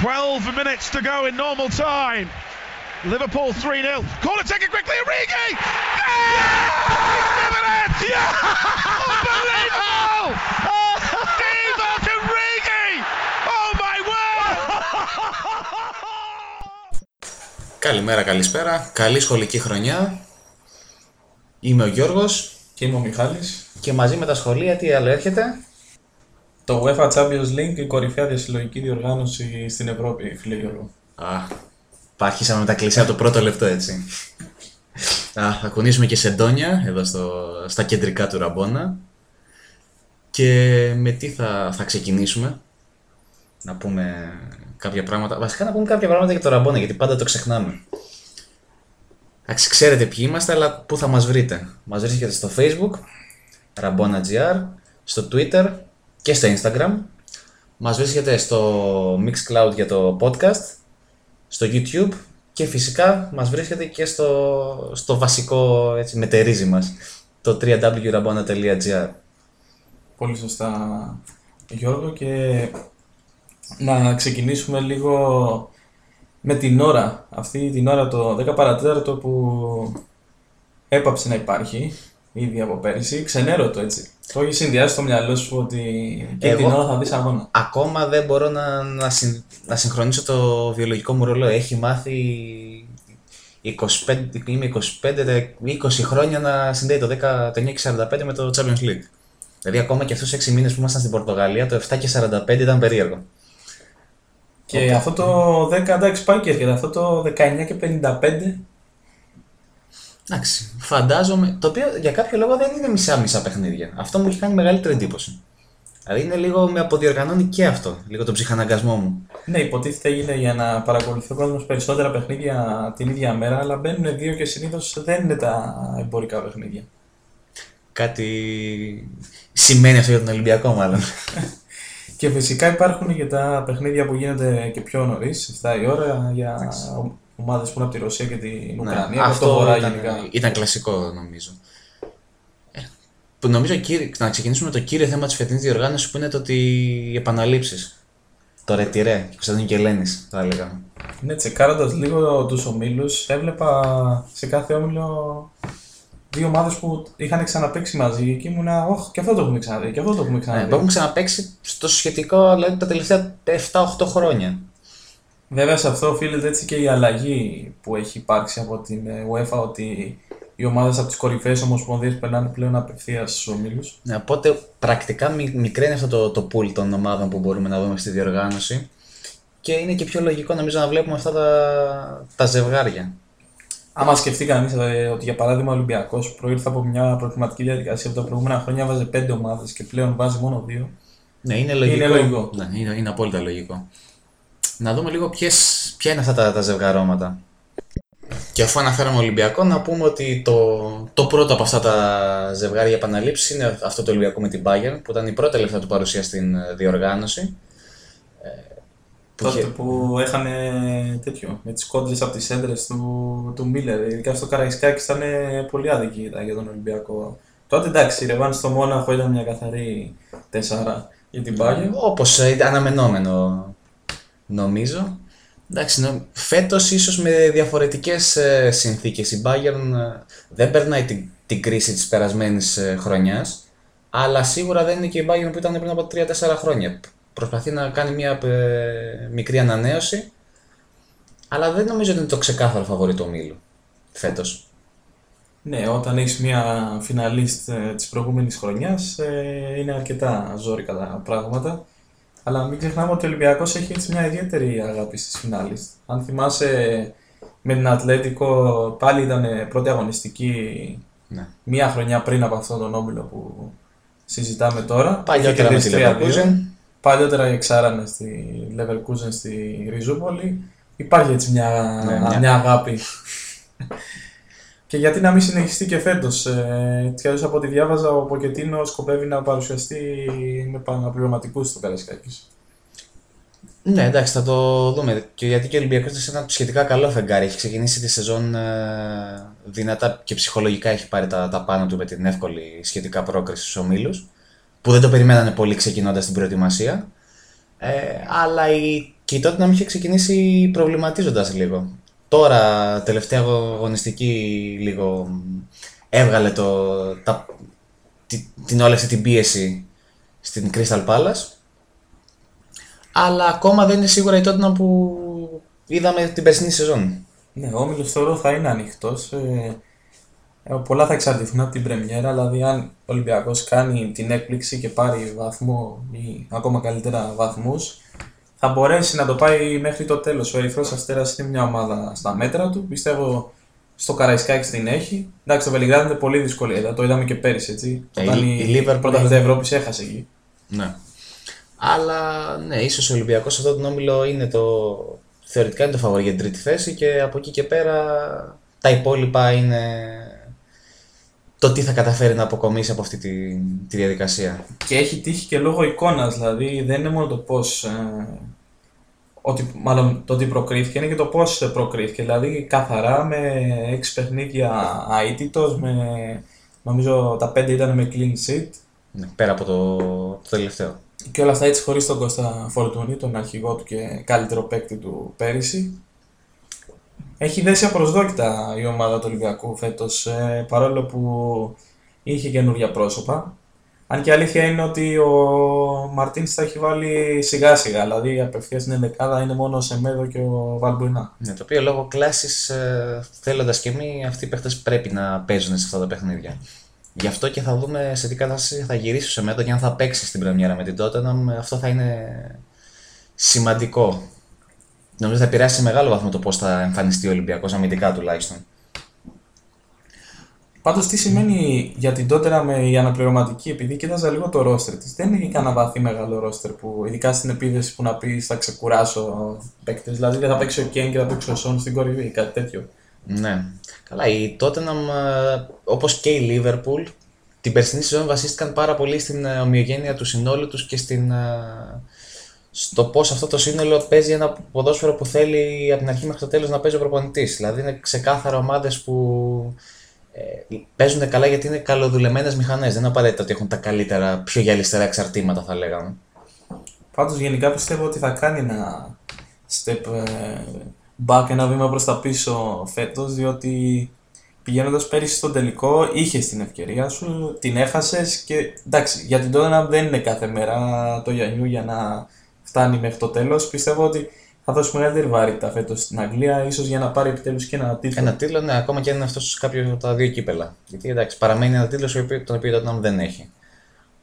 12 minutes to go in normal time. Liverpool 3 0. Corner taken quickly. Origi! Yeah! Yeah! Unbelievable! Divock Origi! Oh my word! Καλημέρα, καλησπέρα. Καλή σχολική χρονιά. Είμαι ο Γιώργος Και είμαι ο Μιχάλης. και μαζί με τα σχολεία τι άλλο έρχεται; Το UEFA Champions League, η κορυφαία διασυλλογική διοργάνωση στην Ευρώπη, φίλε Γιώργο. Α, αρχίσαμε με τα κλεισιά από το πρώτο λεπτό έτσι. Α, θα κουνήσουμε και σεντόνια εδώ στο, στα κεντρικά του Ραμπόνα. Και με τι θα, θα ξεκινήσουμε. Να πούμε κάποια πράγματα. Βασικά να πούμε κάποια πράγματα για το Ραμπόνα γιατί πάντα το ξεχνάμε. Εντάξει, ξέρετε ποιοι είμαστε, αλλά πού θα μας βρείτε. Μας βρίσκεται στο Facebook, RabonaGR, στο Twitter και στο Instagram. Μας βρίσκεται στο Mixcloud για το podcast, στο YouTube και φυσικά μας βρίσκεται και στο, στο βασικό έτσι, μετερίζι μας, το www.rabona.gr. Πολύ σωστά, Γιώργο. Και να ξεκινήσουμε λίγο με την ώρα. Αυτή την ώρα το 10 παρατέταρτο που έπαψε να υπάρχει ήδη από πέρυσι. Ξενέρωτο έτσι. Το έχει συνδυάσει στο μυαλό σου ότι και Εγώ- την ώρα θα δεις αγώνα. Ακόμα δεν μπορώ να, να, συν- να συγχρονίσω το βιολογικό μου ρολόι. Έχει μάθει 25, είμαι 25, 20 χρόνια να συνδέει το 10, το 9 και 45 με το Champions League. Δηλαδή ακόμα και αυτούς τους 6 μήνες που ήμασταν στην Πορτογαλία, το 7 και 45 ήταν περίεργο. Και αυτό το 10 εντάξει πάει και έρχεται. Αυτό το 19 και 55 Εντάξει, φαντάζομαι, το οποίο για κάποιο λόγο δεν είναι μισά-μισά παιχνίδια. Αυτό μου έχει κάνει μεγαλύτερη εντύπωση. Δηλαδή είναι λίγο με αποδιοργανώνει και αυτό, λίγο τον ψυχαναγκασμό μου. Ναι, υποτίθεται έγινε για να παρακολουθεί ο κόσμος περισσότερα παιχνίδια την ίδια μέρα, αλλά μπαίνουν δύο και συνήθως δεν είναι τα εμπορικά παιχνίδια. Κάτι σημαίνει αυτό για τον Ολυμπιακό μάλλον. Και φυσικά υπάρχουν και τα παιχνίδια που γίνονται και πιο νωρίς, 7 η ώρα, για ομάδες που είναι από τη Ρωσία και την Ουκρανία. Ναι, από αυτό το βορρά ήταν, γενικά. ήταν κλασικό νομίζω. Ε, που νομίζω κύριε- να ξεκινήσουμε με το κύριο θέμα της φετινής διοργάνωσης που είναι το ότι οι επαναλήψεις. Το ρετυρέ, και Κωνσταντίνου και Ελένης θα έλεγα. Ναι, τσεκάροντας λίγο τους ομίλους, έβλεπα σε κάθε όμιλο δύο ομάδες που είχαν ξαναπέξει μαζί και ήμουνα, Ωχ, και αυτό το έχουμε ξαναδεί, και αυτό το έχουμε Ναι, ξαναδεί. που έχουν ξαναπέξει στο σχετικό δηλαδή τα τελευταία 7-8 χρόνια. Βέβαια σε αυτό οφείλεται έτσι και η αλλαγή που έχει υπάρξει από την ε, UEFA ότι οι ομάδες από τις κορυφαίες ομοσπονδίες περνάνε πλέον απευθείας στους ομίλους. Ναι, οπότε πρακτικά μι- μικραίνει αυτό το, το pool των ομάδων που μπορούμε να δούμε στη διοργάνωση και είναι και πιο λογικό νομίζω να βλέπουμε αυτά τα, τα ζευγάρια. Άμα σκεφτεί κανείς ε, ότι για παράδειγμα ο Ολυμπιακός προήρθε από μια προκριματική διαδικασία που τα προηγούμενα χρόνια βάζε πέντε ομάδες και πλέον βάζει μόνο δύο. Ναι, είναι λογικό. Είναι λογικό. Ναι, είναι, είναι απόλυτα λογικό. Να δούμε λίγο ποιες, ποια είναι αυτά τα, τα ζευγαρώματα. Και αφού αναφέραμε Ολυμπιακό, να πούμε ότι το, το πρώτο από αυτά τα ζευγάρια επαναλήψεις είναι αυτό το Ολυμπιακό με την Bayern, που ήταν η πρώτη τελευταία του παρουσία στην ε, διοργάνωση. Ε, που Τότε είχε- που είχαν τέτοιο, με τις κόντρες από τις έντρες του, του Μίλλερ, ειδικά στο Καραϊσκάκη ήταν πολύ άδικη ήταν για τον Ολυμπιακό. Τότε εντάξει, η Ρεβάν στο Μόναχο ήταν μια καθαρή τεσσάρα για την Bayern. Όπως ε, ήταν αναμενόμενο νομίζω. Εντάξει, νο- φέτος ίσως με διαφορετικές ε, συνθήκες. Η Bayern ε, δεν περνάει την, την κρίση της περασμένης ε, χρονιάς, αλλά σίγουρα δεν είναι και η Bayern που ήταν πριν από 3-4 χρόνια. Προσπαθεί να κάνει μια ε, μικρή ανανέωση, αλλά δεν νομίζω ότι είναι το ξεκάθαρο φαβορή του ομίλου φέτος. Ναι, όταν έχεις μια φιναλίστ ε, της προηγούμενης χρονιάς ε, είναι αρκετά ζόρικα τα πράγματα. Αλλά μην ξεχνάμε ότι ο Ολυμπιακός έχει έτσι μια ιδιαίτερη αγάπη στις φινάλιστ. Αν θυμάσαι με την Ατλέτικο πάλι ήταν πρώτη αγωνιστική Ναι. μία χρονιά πριν από αυτόν τον όμιλο που συζητάμε τώρα. Παλιότερα Είχε με τη κερδίσει 3-2. Leverkusen. Παλιότερα εξάρανε στη Leverkusen στη Ριζούπολη. Υπάρχει έτσι μια, Ναι, μια- μια αγάπη. Και γιατί να μην συνεχιστεί και φέτος. Ε, έτσι κι αλλιώς από ό,τι διάβαζα, ο Ποκετίνο σκοπεύει να παρουσιαστεί με παναπληρωματικούς στο Καραϊσκάκης. Ναι, εντάξει, θα το δούμε. Και γιατί και ο Ολυμπιακός είναι σε ένα σχετικά καλό φεγγάρι. Έχει ξεκινήσει τη σεζόν ε, δυνατά και ψυχολογικά έχει πάρει τα, τα πάνω του με την εύκολη σχετικά πρόκριση στους ομίλους. Που δεν το περιμένανε πολύ ξεκινώντας την προετοιμασία. Ε, αλλά η Και η τότε να μην είχε ξεκινήσει προβληματίζοντας λίγο. Τώρα, τελευταία αγωνιστική, λίγο έβγαλε το, τα, την όλη αυτή την πίεση στην Crystal Palace. Αλλά ακόμα δεν είναι σίγουρα η τότε που είδαμε την περσινή σεζόν. Ναι, ο Όμιλος θεωρώ θα είναι ανοιχτός. Ε, ε, πολλά θα εξαρτηθούν από την πρεμιέρα, δηλαδή αν ο Ολυμπιακός κάνει την έκπληξη και πάρει βαθμό ή ακόμα καλύτερα βαθμούς, θα μπορέσει να το πάει μέχρι το τέλος. Ο Ερυθρός Αστέρας είναι μια ομάδα στα μέτρα του, πιστεύω στο Καραϊσκάκη την έχει. Εντάξει, το Βελιγράδι είναι πολύ δύσκολη, το είδαμε και πέρυσι, έτσι. Ε, Όταν η, η, η πρώτα Ευρώπης έχασε εκεί. Ναι. Αλλά ναι, ίσως ο Ολυμπιακός σε αυτόν τον όμιλο είναι το. Θεωρητικά είναι το φαβορή για την τρίτη θέση και από εκεί και πέρα τα υπόλοιπα είναι το τι θα καταφέρει να αποκομίσει από αυτή τη, τη διαδικασία. Και έχει τύχει και λόγω εικόνας, δηλαδή δεν είναι μόνο το πώς. Ε, ότι, μάλλον το τι προκρίθηκε, είναι και το πώς προκρίθηκε. Δηλαδή καθαρά με έξι παιχνίδια αίτητος, με νομίζω τα πέντε ήταν με clean sheet. Ναι, πέρα από το, το τελευταίο. Και όλα αυτά έτσι χωρίς τον Κώστα Φορτούνη, τον αρχηγό του και καλύτερο παίκτη του πέρυσι. Έχει δέσει απροσδόκητα η ομάδα του Ολυμπιακού φέτος, ε, παρόλο που είχε καινούργια πρόσωπα. Αν και αλήθεια είναι ότι ο Μαρτίνς θα έχει βάλει σιγά σιγά, δηλαδή απευθείας στην ενδεκάδα είναι μόνο σε Μέδο και ο Βαλμπουινά. Ναι, το οποίο λόγω κλάσης, ε, θέλοντας και μη, αυτοί οι παίχτες πρέπει να παίζουν σε αυτά τα παιχνίδια. Γι' αυτό και θα δούμε σε τι κατάσταση θα γυρίσει σε Μέδο και αν θα παίξει στην Πρεμιέρα με την Tottenham, αυτό θα είναι σημαντικό. Νομίζω θα επηρεάσει σε μεγάλο βαθμό το πώς θα εμφανιστεί ο Ολυμπιακός, αμυντικά τουλάχιστον. Πάντως, τι σημαίνει για την Τότερα με η αναπληρωματική, επειδή κοίταζα λίγο το ρόστερ της. Δεν έχει κανένα βαθύ μεγάλο ρόστερ που, ειδικά στην επίδεση που να πεις θα ξεκουράσω παίκτες. Δηλαδή, δεν θα παίξει ο Κέν και θα παίξει ο Σον στην κορυφή, κάτι τέτοιο. Ναι. Καλά, η Tottenham, όπως και η Λίβερπουλ, την περσινή σεζόν βασίστηκαν πάρα πολύ στην ε, ομοιογένεια του συνόλου τους και στην, ε, στο πώς αυτό το σύνολο παίζει ένα ποδόσφαιρο που θέλει από την αρχή μέχρι το τέλος να παίζει ο προπονητής. Δηλαδή είναι ξεκάθαρα ομάδες που ε, παίζουν καλά γιατί είναι καλοδουλεμένες μηχανές. Δεν είναι απαραίτητα ότι έχουν τα καλύτερα, πιο γυαλιστερά εξαρτήματα, θα λέγαμε. Πάντως γενικά πιστεύω ότι θα κάνει ένα step ε, back, ένα βήμα προς τα πίσω φέτος, διότι πηγαίνοντας πέρυσι στον τελικό, είχες την ευκαιρία σου, την έχασες και εντάξει, για την τότε δεν είναι κάθε μέρα το Γιαννιού για να φτάνει μέχρι το τέλος. Πιστεύω ότι θα δώσει μεγαλύτερη βαρύτητα φέτος στην Αγγλία, ίσως για να πάρει επιτέλους και ένα τίτλο. Ένα τίτλο, ναι, ακόμα και αν είναι αυτός κάποιο από τα δύο κύπελα. Γιατί εντάξει, παραμένει ένα τίτλο τον οποίο το δεν έχει.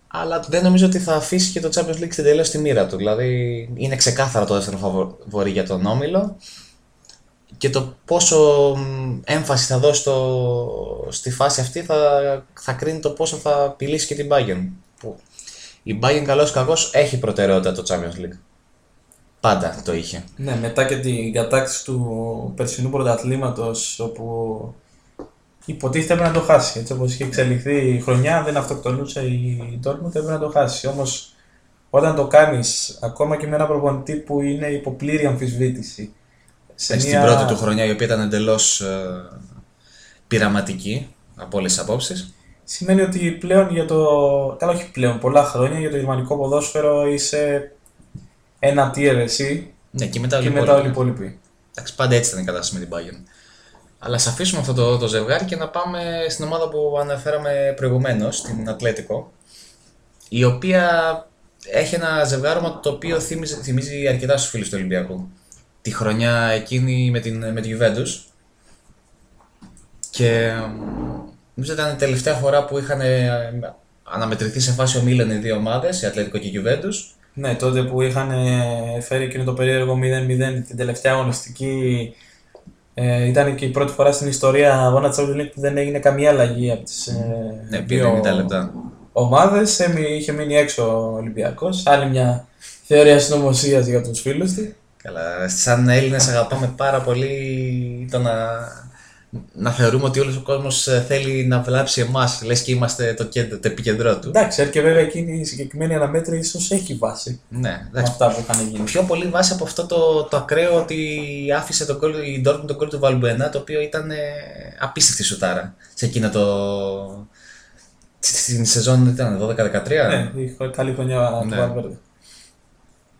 Αλλά δεν νομίζω ότι θα αφήσει και το Champions League στην τελείω στη μοίρα του. Δηλαδή είναι ξεκάθαρο το δεύτερο φαβορή για τον Όμιλο και το πόσο έμφαση θα δώσει το, στη φάση αυτή θα, θα κρίνει το πόσο θα απειλήσει και την Bayern. Που η Bayern καλώς κακώς έχει προτεραιότητα το Champions League. Πάντα το είχε. Ναι, μετά και την κατάκτηση του περσινού πρωταθλήματος όπου υποτίθεται έπρεπε να το χάσει. Έτσι όπως είχε εξελιχθεί η χρονιά, δεν αυτοκτονούσε η Dortmund, έπρεπε να το χάσει. Όμως όταν το κάνεις ακόμα και με ένα προπονητή που είναι υποπλήρη αμφισβήτηση. Σε Στην μια... πρώτη του χρονιά η οποία ήταν εντελώς ε, πειραματική από όλες τις απόψεις. Σημαίνει ότι πλέον για το. Καλά, όχι πλέον, πολλά χρόνια για το γερμανικό ποδόσφαιρο είσαι ένα tier εσύ ναι, και μετά, και μετά όλοι οι υπόλοιποι. Εντάξει, πάντα έτσι ήταν η κατάσταση με την Bayern. Αλλά ας αφήσουμε αυτό το, το ζευγάρι και να πάμε στην ομάδα που αναφέραμε προηγουμένως, την Ατλέτικο, η οποία έχει ένα ζευγάρωμα το οποίο θυμίζει, θυμίζει αρκετά στους φίλους του Ολυμπιακού. Τη χρονιά εκείνη με την, με τη Juventus. Και νομίζω ήταν η τελευταία φορά που είχαν ε, αναμετρηθεί σε φάση ομίλων οι δύο ομάδες, η Ατλέτικο και η Juventus. Ναι, τότε που είχαν ε, φέρει εκείνο το περίεργο 0-0 την τελευταία αγωνιστική. Ε, ήταν και η πρώτη φορά στην ιστορία αγώνα τη Champions που δεν έγινε καμία αλλαγή από τις ε, ναι, δύο λεπτά. ομάδες. Είχε μείνει έξω ο Ολυμπιακός. Άλλη μια θεωρία συνωμοσίας για τους φίλους του. Καλά. Σαν Έλληνες αγαπάμε πάρα πολύ το να να θεωρούμε ότι όλος ο κόσμος ε, θέλει να βλάψει εμάς, λες και είμαστε το, κέντρο, το επικεντρό του. Εντάξει, και βέβαια εκείνη η συγκεκριμένη αναμέτρηση ίσως έχει βάση. Ναι, εντάξει. αυτά που είχαν γίνει. Πιο πολύ βάση από αυτό το, το ακραίο ότι άφησε τον κόλ, η Dortmund τον κόλ του Βαλμπουενά, το οποίο ήταν ε, απίστευτη σουτάρα σε εκείνο το. Στην σεζόν ήταν 12-13. Ναι, είχε καλή χρονιά ναι. του Βαλμπουενά.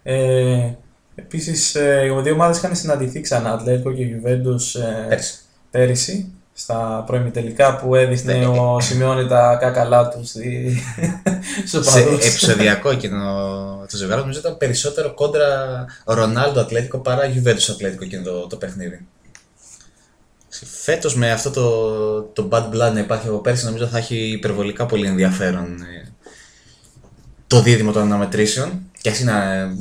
Ε, Επίσης, ε, οι δύο ομάδες είχαν συναντηθεί ξανά, Ατλέτικο και Juventus ε, Πέρσι. Πέρυσι, στα πρώιμη-τελικά που έδειχνε Ναι. ο Σιμεώνη τα κάκαλά του στη... στους Σε οπαδούς. επεισοδιακό εκείνο το ζευγάρι, νομίζω ήταν περισσότερο κόντρα Ρονάλντο Ατλέτικο παρά Juventus Ατλέτικο εκείνο το, το παιχνίδι. Φέτος με αυτό το, το bad blood να υπάρχει από πέρσι, νομίζω θα έχει υπερβολικά πολύ ενδιαφέρον ε, το δίδυμο των αναμετρήσεων και ας είναι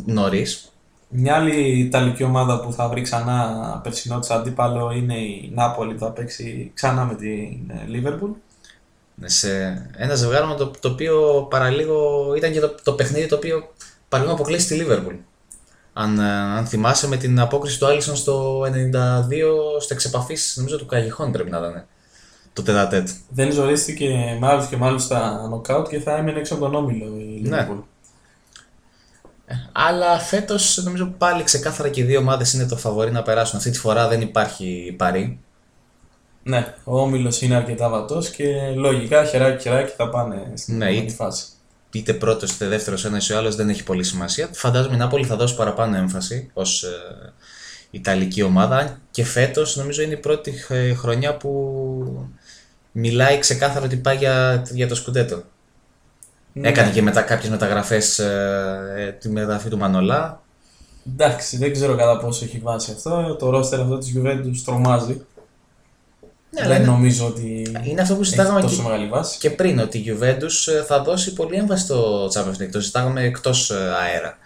νωρίς. Μια άλλη Ιταλική ομάδα που θα βρει ξανά περσινό της αντίπαλο είναι η Νάπολη που θα παίξει ξανά με την ε, Λίβερπουλ. Σε ένα ζευγάρι με το, το οποίο παραλίγο ήταν και το, το παιχνίδι το οποίο παραλίγο αποκλείσει τη Λίβερπουλ. Αν, ε, αν θυμάσαι με την απόκριση του Άλισον στο 92 στο εξεπαφής νομίζω του Καγιχών πρέπει να ήταν το τετατέτ. Δεν ζορίστηκε μάλιστα και μάλιστα νοκάουτ και θα έμεινε έξω από τον όμιλο η Ναι. Λίβερπουλ. Αλλά φέτος νομίζω πάλι ξεκάθαρα και οι δύο ομάδες είναι το φαβορή να περάσουν. Αυτή τη φορά δεν υπάρχει παρή. Ναι, ο όμιλος είναι αρκετά βατός και λογικά χεράκι χεράκι θα πάνε στην Ναι, επόμενη ή- φάση. Είτε πρώτος είτε δεύτερος ένας ή ο άλλος δεν έχει πολύ σημασία. Φαντάζομαι η Νάπολη θα δώσει παραπάνω έμφαση ως Ιταλική ομάδα. αν Και φέτος νομίζω είναι η πρώτη χ- χρονιά που μιλάει ξεκάθαρα ότι πάει για, για το σκουντέτο. Ναι. Έκανε και μετά κάποιες μεταγραφές τη μεταγραφή του Μανολά. Εντάξει, δεν ξέρω κατά πόσο έχει βάση αυτό. Το ρόστερ αυτό της Juventus τρομάζει. Ναι, αλλά δεν είναι, νομίζω ότι είναι αυτό που έχει συζητάγαμε τόσο και, μεγάλη βάση. και πριν, ότι η Juventus ε, θα δώσει πολύ έμφαση στο Champions League. Το συζητάγαμε εκτός αέρα.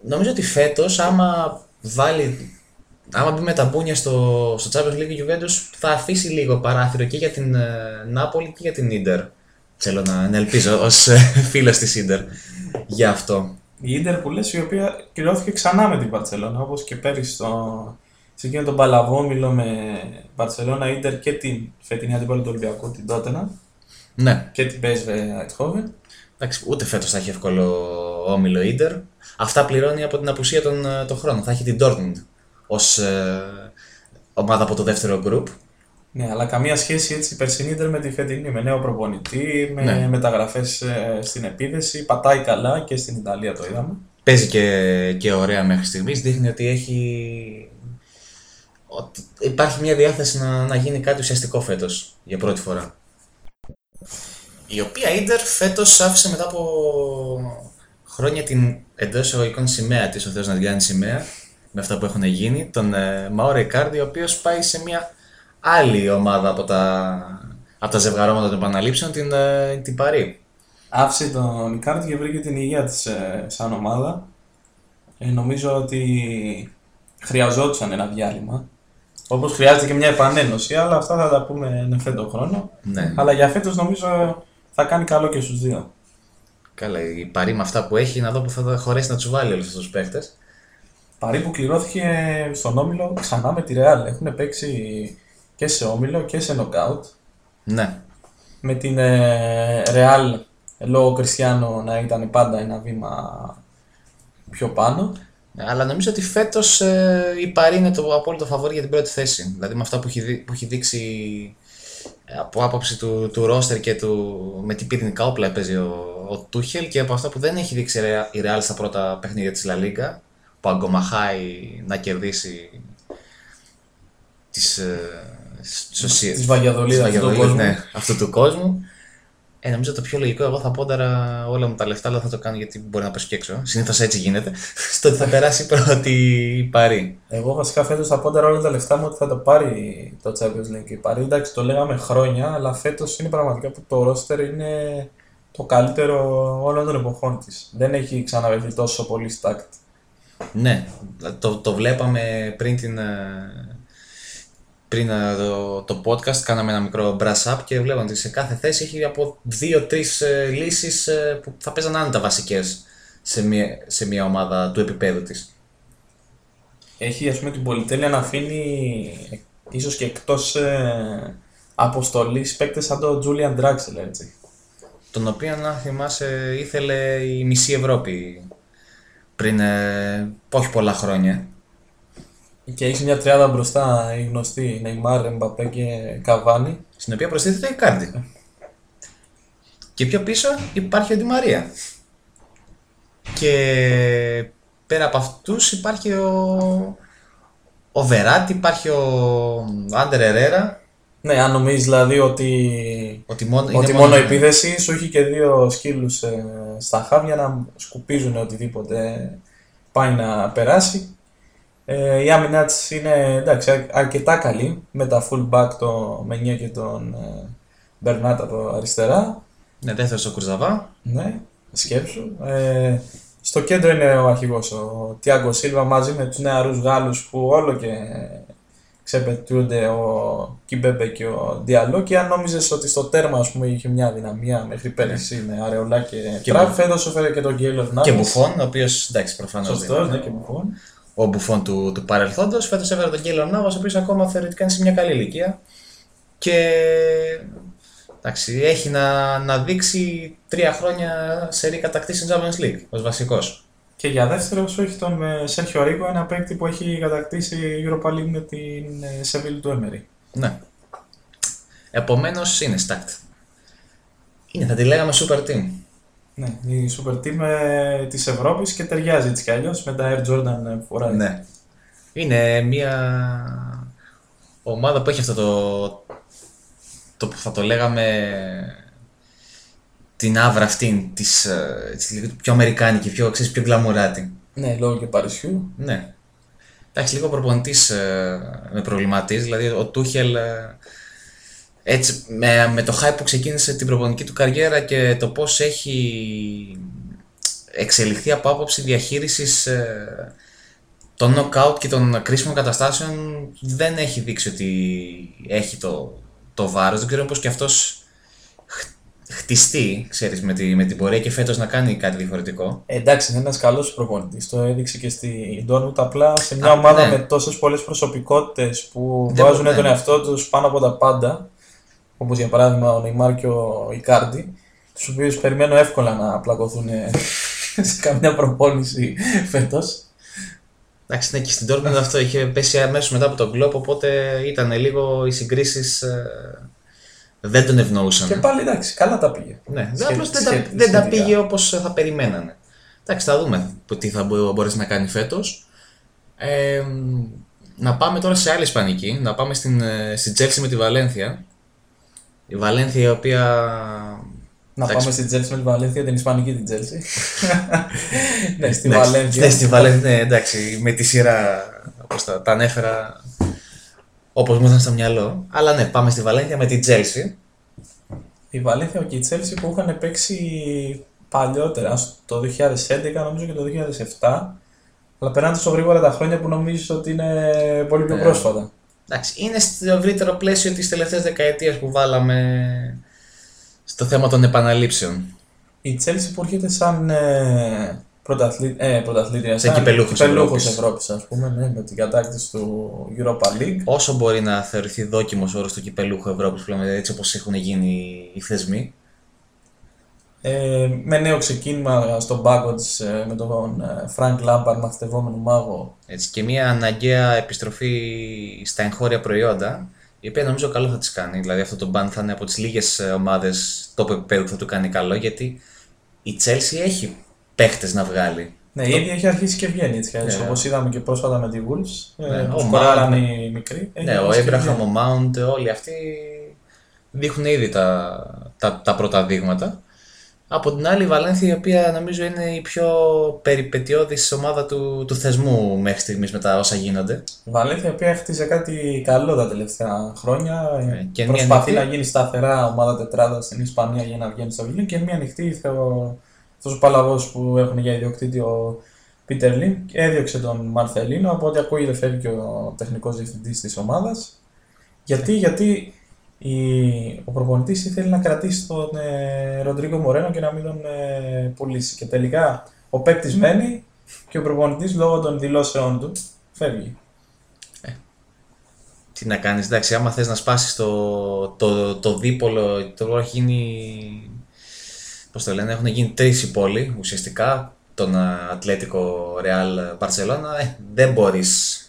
Νομίζω ότι φέτος, άμα βάλει. Άμα μπει με τα μπούνια στο, στο Champions League, η Juventus θα αφήσει λίγο παράθυρο και για την ε, Νάπολη και για την Inter. Θέλω να, να ελπίζω ως φίλος της Inter για αυτό. Η Ίντερ που λες, η οποία κυρώθηκε ξανά με την Μπαρτσελώνα, όπως και πέρυσι στο... σε εκείνο τον παλαβόμιλο με Μπαρτσελώνα, Ίντερ και την φετινή αντίπαλο του Ολυμπιακού, την Τότενα Ναι, και την PSV Eindhoven. εντάξει, ούτε φέτος θα έχει εύκολο όμιλο Inter. Αυτά πληρώνει από την απουσία των, ε, των χρόνων. Θα έχει την Dortmund ως ομάδα από το δεύτερο group. Ναι, αλλά καμία σχέση έτσι η περσινή Ίντερ με τη φετινή, με νέο προπονητή, με Ναι. μεταγραφές ε, στην επίδεση, πατάει καλά και στην Ιταλία το είδαμε. Παίζει και, και ωραία μέχρι στιγμής. Δείχνει ότι έχει. Ότι υπάρχει μια διάθεση να, να γίνει κάτι ουσιαστικό φέτος για πρώτη φορά. Η οποία Ίντερ φέτος άφησε μετά από χρόνια την εντός εισαγωγικών σημαία της, ο Θεός να την κάνει σημαία, με αυτά που έχουν γίνει, τον ε, Μαό Ρικάρντι, ο οποίος πάει σε μια άλλη ομάδα από τα, από τα ζευγαρώματα των επαναλήψεων, την, ε, την Παρή. Άφησε τον Ικάρτη και βρήκε την υγεία της ε, σαν ομάδα. Ε, νομίζω ότι χρειαζόντουσαν ένα διάλειμμα. Όπως χρειάζεται και μια επανένωση, αλλά αυτά θα τα πούμε εν φέτο χρόνο. Ναι. Αλλά για φέτος νομίζω θα κάνει καλό και στους δύο. Καλά, η Παρή με αυτά που έχει, να δω που θα τα χωρέσει να τους βάλει όλους αυτούς τους παίχτες. Παρή που κληρώθηκε στον Όμιλο ξανά με τη Real. Έχουν παίξει και σε Όμιλο και σε Knockout. Ναι. Με την ε, Real λόγω Κριστιανό να ήταν πάντα ένα βήμα πιο πάνω. Αλλά νομίζω ότι φέτος η Παρή είναι το απόλυτο φαβόρι για την πρώτη θέση. Δηλαδή με αυτά που έχει, δει- που έχει δείξει ε, από άποψη του, του ρόστερ και του, με τι πυρηνικά όπλα παίζει ο, ο Τούχελ και από αυτά που δεν έχει δείξει η Ρεα- η Real στα πρώτα παιχνίδια της La Liga που αγκομαχάει να κερδίσει τις, ε, σωσίες- Της Βαγιαδολίδας της αυτού του Βαγιαδολίδας, κόσμου. ναι, αυτού του κόσμου. Ε, νομίζω το πιο λογικό, εγώ θα πόνταρα όλα μου τα λεφτά, αλλά θα το κάνω γιατί μπορεί να πέσω και έξω. Συνήθως έτσι γίνεται. Στο ότι θα περάσει πρώτη η Παρή. Εγώ βασικά φέτος θα πόνταρα όλα τα λεφτά μου ότι θα το πάρει το Champions League. Η Παρή εντάξει το λέγαμε χρόνια, αλλά φέτος είναι πραγματικά που το roster είναι το καλύτερο όλων των εποχών της. Δεν έχει ξαναβρεθεί τόσο πολύ stacked. Ναι, το, το βλέπαμε πριν την. Ε, Πριν ε, το, το podcast κάναμε ένα μικρό brush up και βλέπαμε ότι σε κάθε θέση έχει από 2-3 ε, λύσεις ε, που θα παίζαν άνετα βασικές σε μια, σε μια ομάδα του επίπεδου της. Έχει ας πούμε την πολυτέλεια να αφήνει ε, ίσως και εκτός ε, αποστολής παίκτες σαν τον Julian Draxler έτσι. Τον οποίο, να θυμάσαι, ήθελε η μισή Ευρώπη πριν ε, όχι πολλά χρόνια. Και έχει μια τριάδα μπροστά η γνωστή Neymar, Mbappé και Cavani. Στην οποία προστίθεται η Κάρντι. Και πιο πίσω υπάρχει ο Ντι Μαρία. Και πέρα από αυτούς υπάρχει ο, ο Βεράτη, υπάρχει ο Άντερ Ερέρα. Ναι, αν νομίζεις δηλαδή ότι, Ότι μόνο, ότι είναι μόνο επίθεση, σου έχει και δύο σκύλους ε, στα χάβια να σκουπίζουν οτιδήποτε πάει να περάσει. Ε, η άμυνά της είναι εντάξει, αρ- αρκετά καλή με τα full back το Μενιέ και τον ε, Μπερνάτα από αριστερά. Ναι, δεύτερος ο Κουρζαβά. Ναι, σκέψου. Ε, στο κέντρο είναι ο αρχηγός, ο Τιάγκο Σίλβα μαζί με τους νεαρούς Γάλλους που όλο και ξεπετούνται ο Κιμπέμπε και ο Διαλό και αν νόμιζες ότι στο τέρμα ας πούμε είχε μια δυναμία μέχρι πέρυσι με Αρεολά και, Και και Τραπ, Μπου- φέτος έφερε και τον Γκέιλ Και Μπουφόν, ο οποίος εντάξει προφανώς Σωστός, δεν ναι, είναι και Μπουφόν. Ο Μπουφόν του, του παρελθόντος. Φέτος έφερε τον Κέλλο Νάβας, ο οποίος ακόμα θεωρητικά είναι σε μια καλή ηλικία. Και εντάξει, έχει να, να δείξει τρία χρόνια σε ρή κατακτήσει Champions League ως βασικός. Και για δεύτερο σου έχει τον ε, Σέρχιο Ρίγκο, ένα παίκτη που έχει κατακτήσει Europa League με την ε, Σεβίλη του Έμερι. Ναι. Επομένως είναι stacked. Είναι, θα τη λέγαμε super team. Ναι, η super team ε, της Ευρώπης και ταιριάζει έτσι κι αλλιώς με τα Air Jordan ε, που φοράει. Ναι. Είναι μια ομάδα που έχει αυτό το, το που θα το λέγαμε την άβρα αυτή της, ε, της λίγο πιο αμερικάνικη, πιο, ξέρεις, πιο γκλαμουράτη. ναι, λόγω και Παρισιού. Ναι. Εντάξει, λίγο ο προπονητής ε, με προβληματίζει, δηλαδή ο Τούχελ ε, έτσι, με, με το hype που ξεκίνησε την προπονητική του καριέρα και το πώς έχει εξελιχθεί από άποψη διαχείρισης ε, των knockout και των κρίσιμων καταστάσεων δεν έχει δείξει ότι έχει το, το βάρος. Δεν ξέρω πώς και αυτός χ- χτιστεί, ξέρεις, με, τη, με την πορεία και φέτος να κάνει κάτι διαφορετικό. Ε, εντάξει, είναι ένας καλός προπονητής. Το έδειξε και στη Ντόρμουντ. Απλά σε μια Α, ομάδα ναι. με τόσες πολλές προσωπικότητες που Δεν βάζουν μπο- τον ναι. εαυτό τους πάνω από τα πάντα, όπως για παράδειγμα ο Νεϊμάρ και ο Ικάρντι, τους οποίους περιμένω εύκολα να πλακωθούν ε, σε καμιά προπόνηση φέτος. Εντάξει, ναι, και στην Dortmund αυτό είχε πέσει αμέσως μετά από τον κλοπ, οπότε ήταν λίγο οι συγκρίσεις δεν τον ευνοούσαν. Και πάλι εντάξει, καλά τα πήγε. Ναι, Σχε- απλώς δεν, τα, σχε- δεν τα σχετικά. πήγε όπως θα περιμένανε. Εντάξει, θα δούμε που- τι θα μπο- μπορέσει να κάνει φέτος. Ε, να πάμε τώρα σε άλλη Ισπανική, να πάμε στην, ε, στην Chelsea με τη Βαλένθια. Η Βαλένθια η οποία. Να εντάξει, πάμε στην Τζέλση με τη Βαλένθια, την Ισπανική την Τζέλση. ναι, στη εντάξει, Βαλένθια. Ναι, στη Βαλένθια, ναι, εντάξει, με τη σειρά όπως τα, τα ανέφερα όπως μου ήταν στο μυαλό. Αλλά ναι, πάμε στη Βαλένθια με τη Chelsea. Η Βαλένθια και η Τσέλσι που είχαν παίξει παλιότερα, το 2011 νομίζω και το 2007. Αλλά περνάνε τόσο γρήγορα τα χρόνια που νομίζεις ότι είναι πολύ πιο Ναι. πρόσφατα. Εντάξει, είναι στο ευρύτερο πλαίσιο της τελευταίας δεκαετίας που βάλαμε στο θέμα των επαναλήψεων. Η Τσέλσι που έρχεται σαν ε, πρωταθλή, ε, πρωταθλήτρια, Σαν κυπελούχος κυπελούχος Ευρώπης. Ευρώπης, ας πούμε, ναι, με την κατάκτηση του Europa League. Όσο μπορεί να θεωρηθεί δόκιμος όρος του κυπελούχου Ευρώπης, που λέμε, έτσι όπως έχουν γίνει οι θεσμοί. Ε, με νέο ξεκίνημα στον πάγκο της ε, με τον ε, Φρανκ Λάμπαρντ, μαθητευόμενο μάγο. Έτσι, και μια αναγκαία επιστροφή στα εγχώρια προϊόντα, η οποία νομίζω καλό θα τις κάνει. Δηλαδή αυτό το ban θα είναι από τις λίγες ε, ομάδες τόπου επίπεδου που θα του κάνει καλό, γιατί η Chelsea έχει παίχτες να βγάλει. Ναι, η ίδια έχει αρχίσει και βγαίνει έτσι κι αλλιώς, Ναι. όπως είδαμε και πρόσφατα με τη Wolves. Ναι, Ε, ο που σκοράρανε Mount. οι μικροί. Έχει Ναι, ο αρχίσει και Abraham, βγαίνει. ο Mount, όλοι αυτοί δείχνουν ήδη τα, τα, τα πρώτα δείγματα. Από την άλλη, η Βαλένθια, η οποία νομίζω είναι η πιο περιπετειώδης ομάδα του, του θεσμού μέχρι στιγμής με τα όσα γίνονται. Η Βαλένθια, η οποία χτίζει κάτι καλό τα τελευταία χρόνια. Ε, και προσπαθεί μια να γίνει σταθερά ομάδα τετράδα στην Ισπανία για να βγαίνει στο βιβλίο και μια ανοιχτή θεω... αυτός ο παλαβός που έχουν για ιδιοκτήτη ο Πίτερ Λιν και έδιωξε τον Μαρθελίνο, από ό,τι ακούγεται φεύγει και ο τεχνικός διευθυντής της ομάδας. Γιατί, γιατί η... ο προπονητής ήθελε να κρατήσει τον ε, Ροντρίγκο Μορένο και να μην τον ε, πουλήσει. Και τελικά ο παίκτης μένει και ο προπονητής λόγω των δηλώσεών του φεύγει. Τι να κάνεις, εντάξει, άμα θες να σπάσεις το, το, το δίπολο, το έχει γίνει, πώς το λένε, έχουν γίνει τρεις οι πόλοι ουσιαστικά, τον Ατλέτικο Ρεάλ Μπαρσελόνα, ε, δεν μπορείς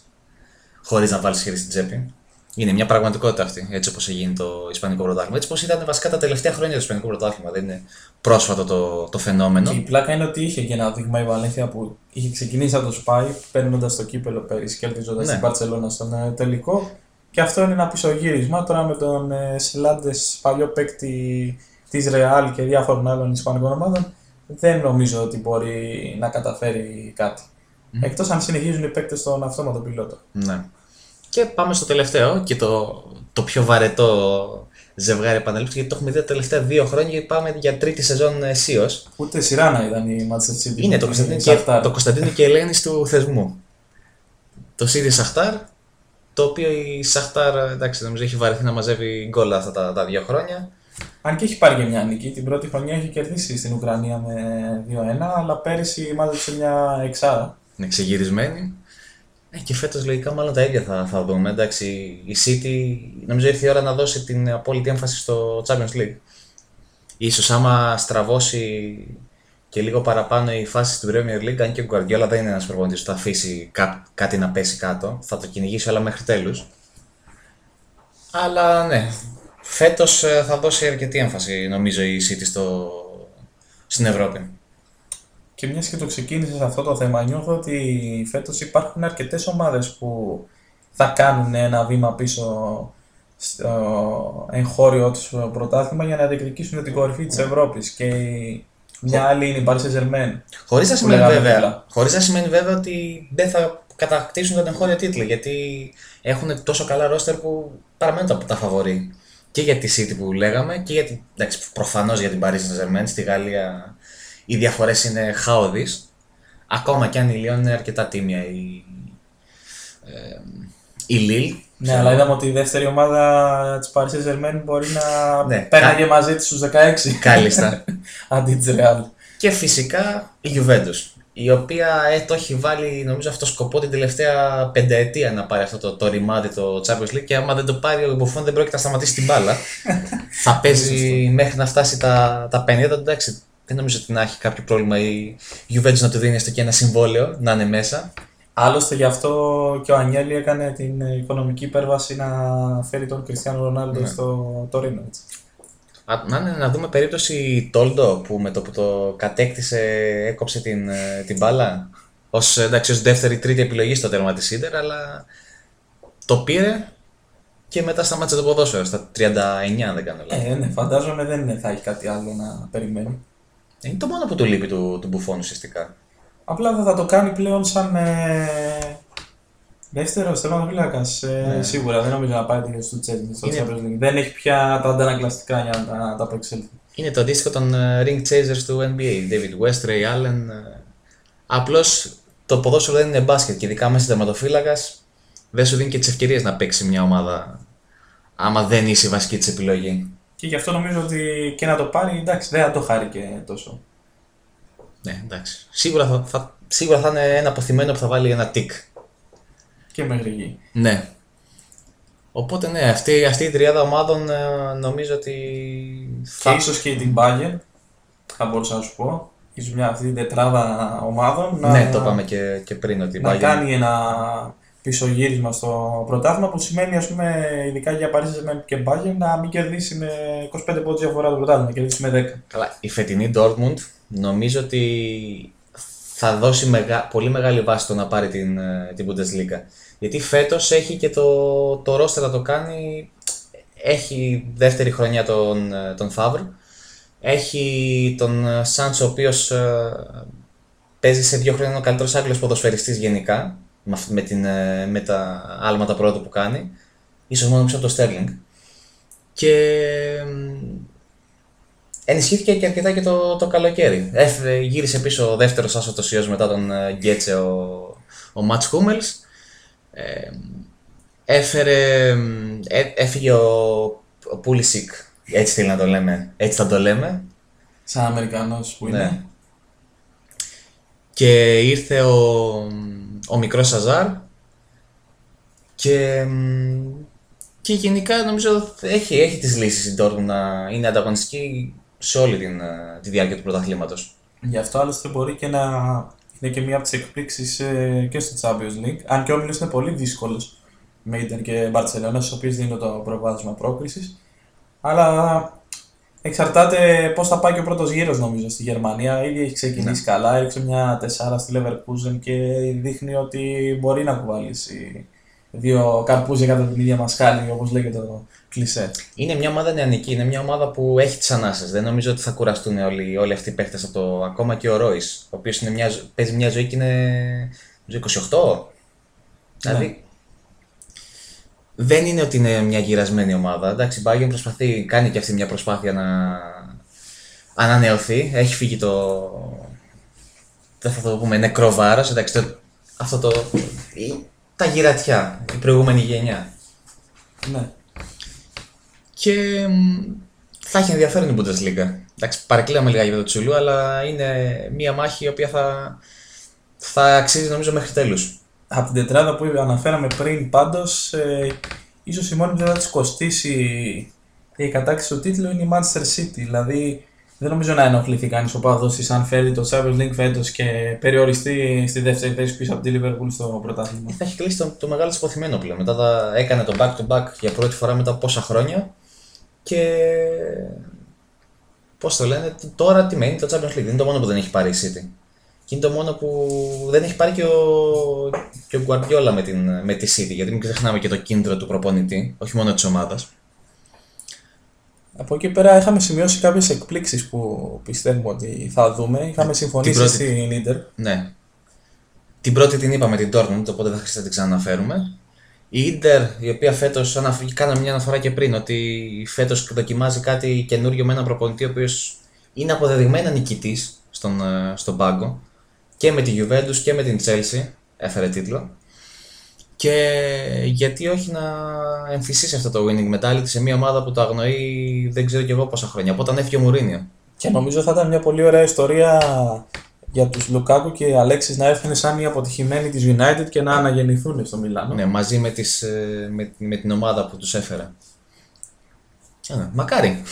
χωρίς να βάλεις χέρι στην τσέπη. Είναι μια πραγματικότητα αυτή, έτσι όπως έχει το Ισπανικό πρωτάθλημα. Έτσι όπως ήταν βασικά τα τελευταία χρόνια το Ισπανικό πρωτάθλημα. Δεν είναι πρόσφατο το, το φαινόμενο. Και η πλάκα είναι ότι είχε και ένα δείγμα η Βαλένθια που είχε ξεκινήσει από το Σπάι, παίρνοντας το κύπελο πέρυσι, κερδίζοντα Ναι. την Παρσελόνα στον ε, τελικό. Και αυτό είναι ένα πισωγύρισμα τώρα με τον ε, Σελάντες, παλιό παίκτη της Ρεάλ και διάφορων άλλων Ισπανικών ομάδων. Δεν νομίζω ότι μπορεί να καταφέρει κάτι. Εκτός αν συνεχίζουν οι παίκτες στον αυτόματο πιλότο. Ναι. Και πάμε στο τελευταίο και το, το πιο βαρετό ζευγάρι επαναλήψη, γιατί το έχουμε δει τα τελευταία δύο χρόνια και πάμε για τρίτη σεζόν αισίω. Ούτε σειρά να ήταν η Manchester City. Είναι το με Κωνσταντίνο τη και, Σαχτάρ. το Κωνσταντίνο και Ελένης του θεσμού. Το Σίδη Σαχτάρ, το οποίο η Σαχτάρ εντάξει, νομίζω έχει βαρεθεί να μαζεύει γκολ αυτά τα, τα δύο χρόνια. Αν και έχει πάρει και μια νίκη, την πρώτη χρονιά έχει κερδίσει στην Ουκρανία με 2-1, αλλά πέρυσι μάζεψε μια εξάρα. Είναι ξεγυρισμένη. Ε, και φέτος λογικά μάλλον τα ίδια θα, θα δούμε. Εντάξει, η City νομίζω ήρθε η ώρα να δώσει την απόλυτη έμφαση στο Champions League. Ίσως άμα στραβώσει και λίγο παραπάνω η φάση στην Premier League, αν και ο Guardiola δεν είναι ένας προπονητής που θα αφήσει κά- κάτι να πέσει κάτω, θα το κυνηγήσει όλα μέχρι τέλους. Αλλά ναι, φέτος ε, θα δώσει αρκετή έμφαση νομίζω η City στο... στην Ευρώπη. Και μιας και το ξεκίνησες σε αυτό το θέμα, νιώθω ότι φέτος υπάρχουν αρκετές ομάδες που θα κάνουν ένα βήμα πίσω στο εγχώριο τους πρωτάθλημα για να διεκδικήσουν την κορυφή της Ευρώπης. Και η- μια άλλη είναι η Paris Saint-Germain. Χωρίς να, Που σημαίνει λέγαμε βέβαια, δίπλα. χωρίς να σημαίνει βέβαια ότι δεν θα κατακτήσουν τον εγχώριο τίτλο γιατί έχουν τόσο καλά ρόστερ που παραμένουν τα, τα φαβορή. Και για τη City που λέγαμε και για την, εντάξει, προφανώς για την Paris Saint-Germain στη Γαλλία οι διαφορές είναι χαόδεις. Ακόμα και αν η Lyon είναι αρκετά τίμια η, ε, η Lille. Ναι, αλλά είδαμε ότι η δεύτερη ομάδα της Paris Saint-Germain μπορεί να Ναι, πέρναγε μαζί της στους 16 Κάλλιστα. αντί της Real. Και φυσικά η Juventus, η οποία ε, το έχει βάλει νομίζω αυτό σκοπό την τελευταία πενταετία να πάρει αυτό το, το ρημάδι το Champions League και άμα δεν το πάρει ο Buffon δεν πρόκειται να σταματήσει την μπάλα. θα παίζει μέχρι να φτάσει τα, τα 50, εντάξει. Δεν νομίζω ότι να έχει κάποιο πρόβλημα η Juventus να του δίνει έστω και ένα συμβόλαιο να είναι μέσα. Άλλωστε γι' αυτό και ο Ανιέλη έκανε την οικονομική υπέρβαση να φέρει τον Κριστιανό Ρονάλντο Ναι. στο Τωρίνο. έτσι. Α, να, είναι- να δούμε περίπτωση Τόλντο που με το που το κατέκτησε έκοψε την, ε, την μπάλα ως, εντάξει, ως δεύτερη τρίτη επιλογή στο τέρμα της Ίντερ αλλά το πήρε και μετά σταμάτησε το ποδόσφαιρο στα 39 αν δεν κάνω λάθος. Ε, ναι, φαντάζομαι δεν θα έχει κάτι άλλο να περιμένει. Είναι το μόνο που του λείπει του, του Μπουφόν ουσιαστικά. Απλά δεν θα το κάνει πλέον σαν ε, δεύτερο τερματοφύλακα. Ε, Ναι. Σίγουρα δεν νομίζω να πάει στο Chelsea στο Είναι- Champions League. Δεν έχει πια τα αντανακλαστικά για να τα, τα απεξέλθει. Είναι το αντίστοιχο των ε, ring chasers του NBA. David West, Ray Allen. ε. Απλώς το ποδόσφαιρο δεν είναι μπάσκετ και ειδικά μέσα τερματοφύλακας δεν σου δίνει και τις ευκαιρίες να παίξει μια ομάδα άμα δεν είσαι η βασική της επιλογή. Και γι' αυτό νομίζω ότι και να το πάρει, εντάξει, δεν θα το χάρη και τόσο. Ναι, εντάξει. Σίγουρα θα, θα, σίγουρα θα είναι ένα αποθυμένο που θα βάλει ένα τικ. Και μέχρι εκεί. Ναι. Οπότε ναι, αυτή, αυτή η τριάδα ομάδων ε, νομίζω ότι Και θα... ίσως και την Bayern, θα μπορούσα να σου πω. Ίσως μια αυτή την τετράδα ομάδων να, Ναι, το είπαμε και, και πριν ότι η να Bayern- κάνει ένα πισωγύρισμα στο πρωτάθλημα που σημαίνει ας πούμε ειδικά για Paris Saint-Germain και Bayern να μην κερδίσει με 25 πόντους διαφορά το πρωτάθλημα, να κερδίσει με 10. Καλά, η φετινή Dortmund νομίζω ότι θα δώσει μεγα... πολύ μεγάλη βάση στο να πάρει την, ε, την Bundesliga. Γιατί φέτος έχει και το, το roster να το κάνει. Έχει δεύτερη χρονιά τον, ε, τον Favre. Έχει τον ε, Sancho ο οποίος ε, παίζει σε δύο χρόνια είναι ο καλύτερος Άγγλος ποδοσφαιριστής γενικά. Με, αυ- με, την, ε, με τα άλματα πρώτα που κάνει. Ίσως μόνο πίσω από το Sterling. Και μ, ενισχύθηκε και αρκετά και το, το καλοκαίρι. Έφε, γύρισε πίσω ο δεύτερος άσωτος ιός μετά τον ε, Γκέτσε ο, ο Ματ Χούμελς. Ε, έφερε. ε, έφυγε ο, ο Πούλισικ. Έτσι θέλει να το λέμε. Έτσι θα το λέμε. Σαν Αμερικανός που Ναι. είναι. Και ήρθε ο, ο μικρός Σαζάρ. Και, μ, και γενικά νομίζω έχει, έχει τις λύσεις η Dortmund να είναι ανταγωνιστική σε όλη την, ε, τη διάρκεια του πρωταθλήματος. Γι' αυτό άλλωστε μπορεί και να είναι και μία από τις εκπλήξεις ε, και στο Champions League. Αν και ο όμιλος είναι πολύ δύσκολος. με Ιντερ και Μπαρσελόνα, στι οποίε δίνω το προβάδισμα πρόκλησης. Αλλά εξαρτάται πώς θα πάει και ο πρώτος γύρος, νομίζω, στη Γερμανία. Ήδη έχει ξεκινήσει καλά, έριξε μια τεσσάρα στη Leverkusen και δείχνει ότι μπορεί να κουβαλήσει δύο καρπούζια κατά την ίδια μασχάλη, όπως λέγεται το κλισέ. Είναι μια ομάδα νεανική, είναι μια ομάδα που έχει τις ανάσες. Δεν νομίζω ότι θα κουραστούν όλοι, όλοι αυτοί οι παίχτες από το. Ακόμα και ο Ρόις, ο οποίος παίζει μια ζωή και είναι. 28. Δηλαδή. Δεν είναι ότι είναι μια γυρασμένη ομάδα. Εντάξει, η Bayern προσπαθεί, κάνει και αυτή μια προσπάθεια να ανανεωθεί. Έχει φύγει το. Δεν θα το πούμε νεκρό βάρος. Εντάξει, το... αυτό το. Τα γυρατιά, η προηγούμενη γενιά. Ναι. Και θα έχει ενδιαφέρον η Bundesliga. Εντάξει, παρεκκλείαμε λίγα για το Τσουλού, αλλά είναι μια μάχη η οποία θα, θα αξίζει νομίζω μέχρι τέλους. Από την τετράδα που αναφέραμε πριν, πάντως, ε, ίσως η μόνη που θα της κοστίσει η κατάκτηση του τίτλου είναι η Manchester City. Δηλαδή, δεν νομίζω να ενοχληθεί κανείς ο παδός της αν φέρει το Champions League φέτος και περιοριστεί στη δεύτερη θέση πίσω από τη Liverpool στο πρωτάθλημα. Θα έχει κλείσει το, το μεγάλο υποθυμένο πλέον. Μετά θα έκανε το back to back για πρώτη φορά μετά από πόσα χρόνια και πώς το λένε, τώρα τι μένει το Champions League. Δεν είναι το μόνο που δεν έχει πάρει η City. Και είναι το μόνο που δεν έχει πάρει και ο, και ο Guardiola με, την, με τη City. Γιατί μην ξεχνάμε και το κίνητρο του προπονητή, όχι μόνο της ομάδας. Από εκεί πέρα είχαμε σημειώσει κάποιες εκπλήξεις που πιστεύουμε ότι θα δούμε. Είχαμε συμφωνήσει πρώτη... στην Ιντερ. Ναι. Την πρώτη την είπαμε την Dortmund, οπότε δεν χρειάζεται να την ξαναναφέρουμε. Η Ιντερ, η οποία φέτος, κάναμε μια αναφορά και πριν, ότι φέτος δοκιμάζει κάτι καινούριο με έναν προπονητή ο οποίος είναι αποδεδειγμένα νικητής στον, ε, στον πάγκο και με τη Juventus και με την Chelsea έφερε τίτλο. Και γιατί όχι να εμφυσίσει αυτό το winning mentality σε μια ομάδα που το αγνοεί δεν ξέρω και εγώ πόσα χρόνια. Από όταν έφυγε ο Μουρίνιο. Και νομίζω θα ήταν μια πολύ ωραία ιστορία για τους Λουκάκου και Αλέξης να έρθουν σαν οι αποτυχημένοι της United και να αναγεννηθούν στο Μιλάνο. Ναι, μαζί με, τις, ε, με, με την ομάδα που τους έφερε. μακάρι.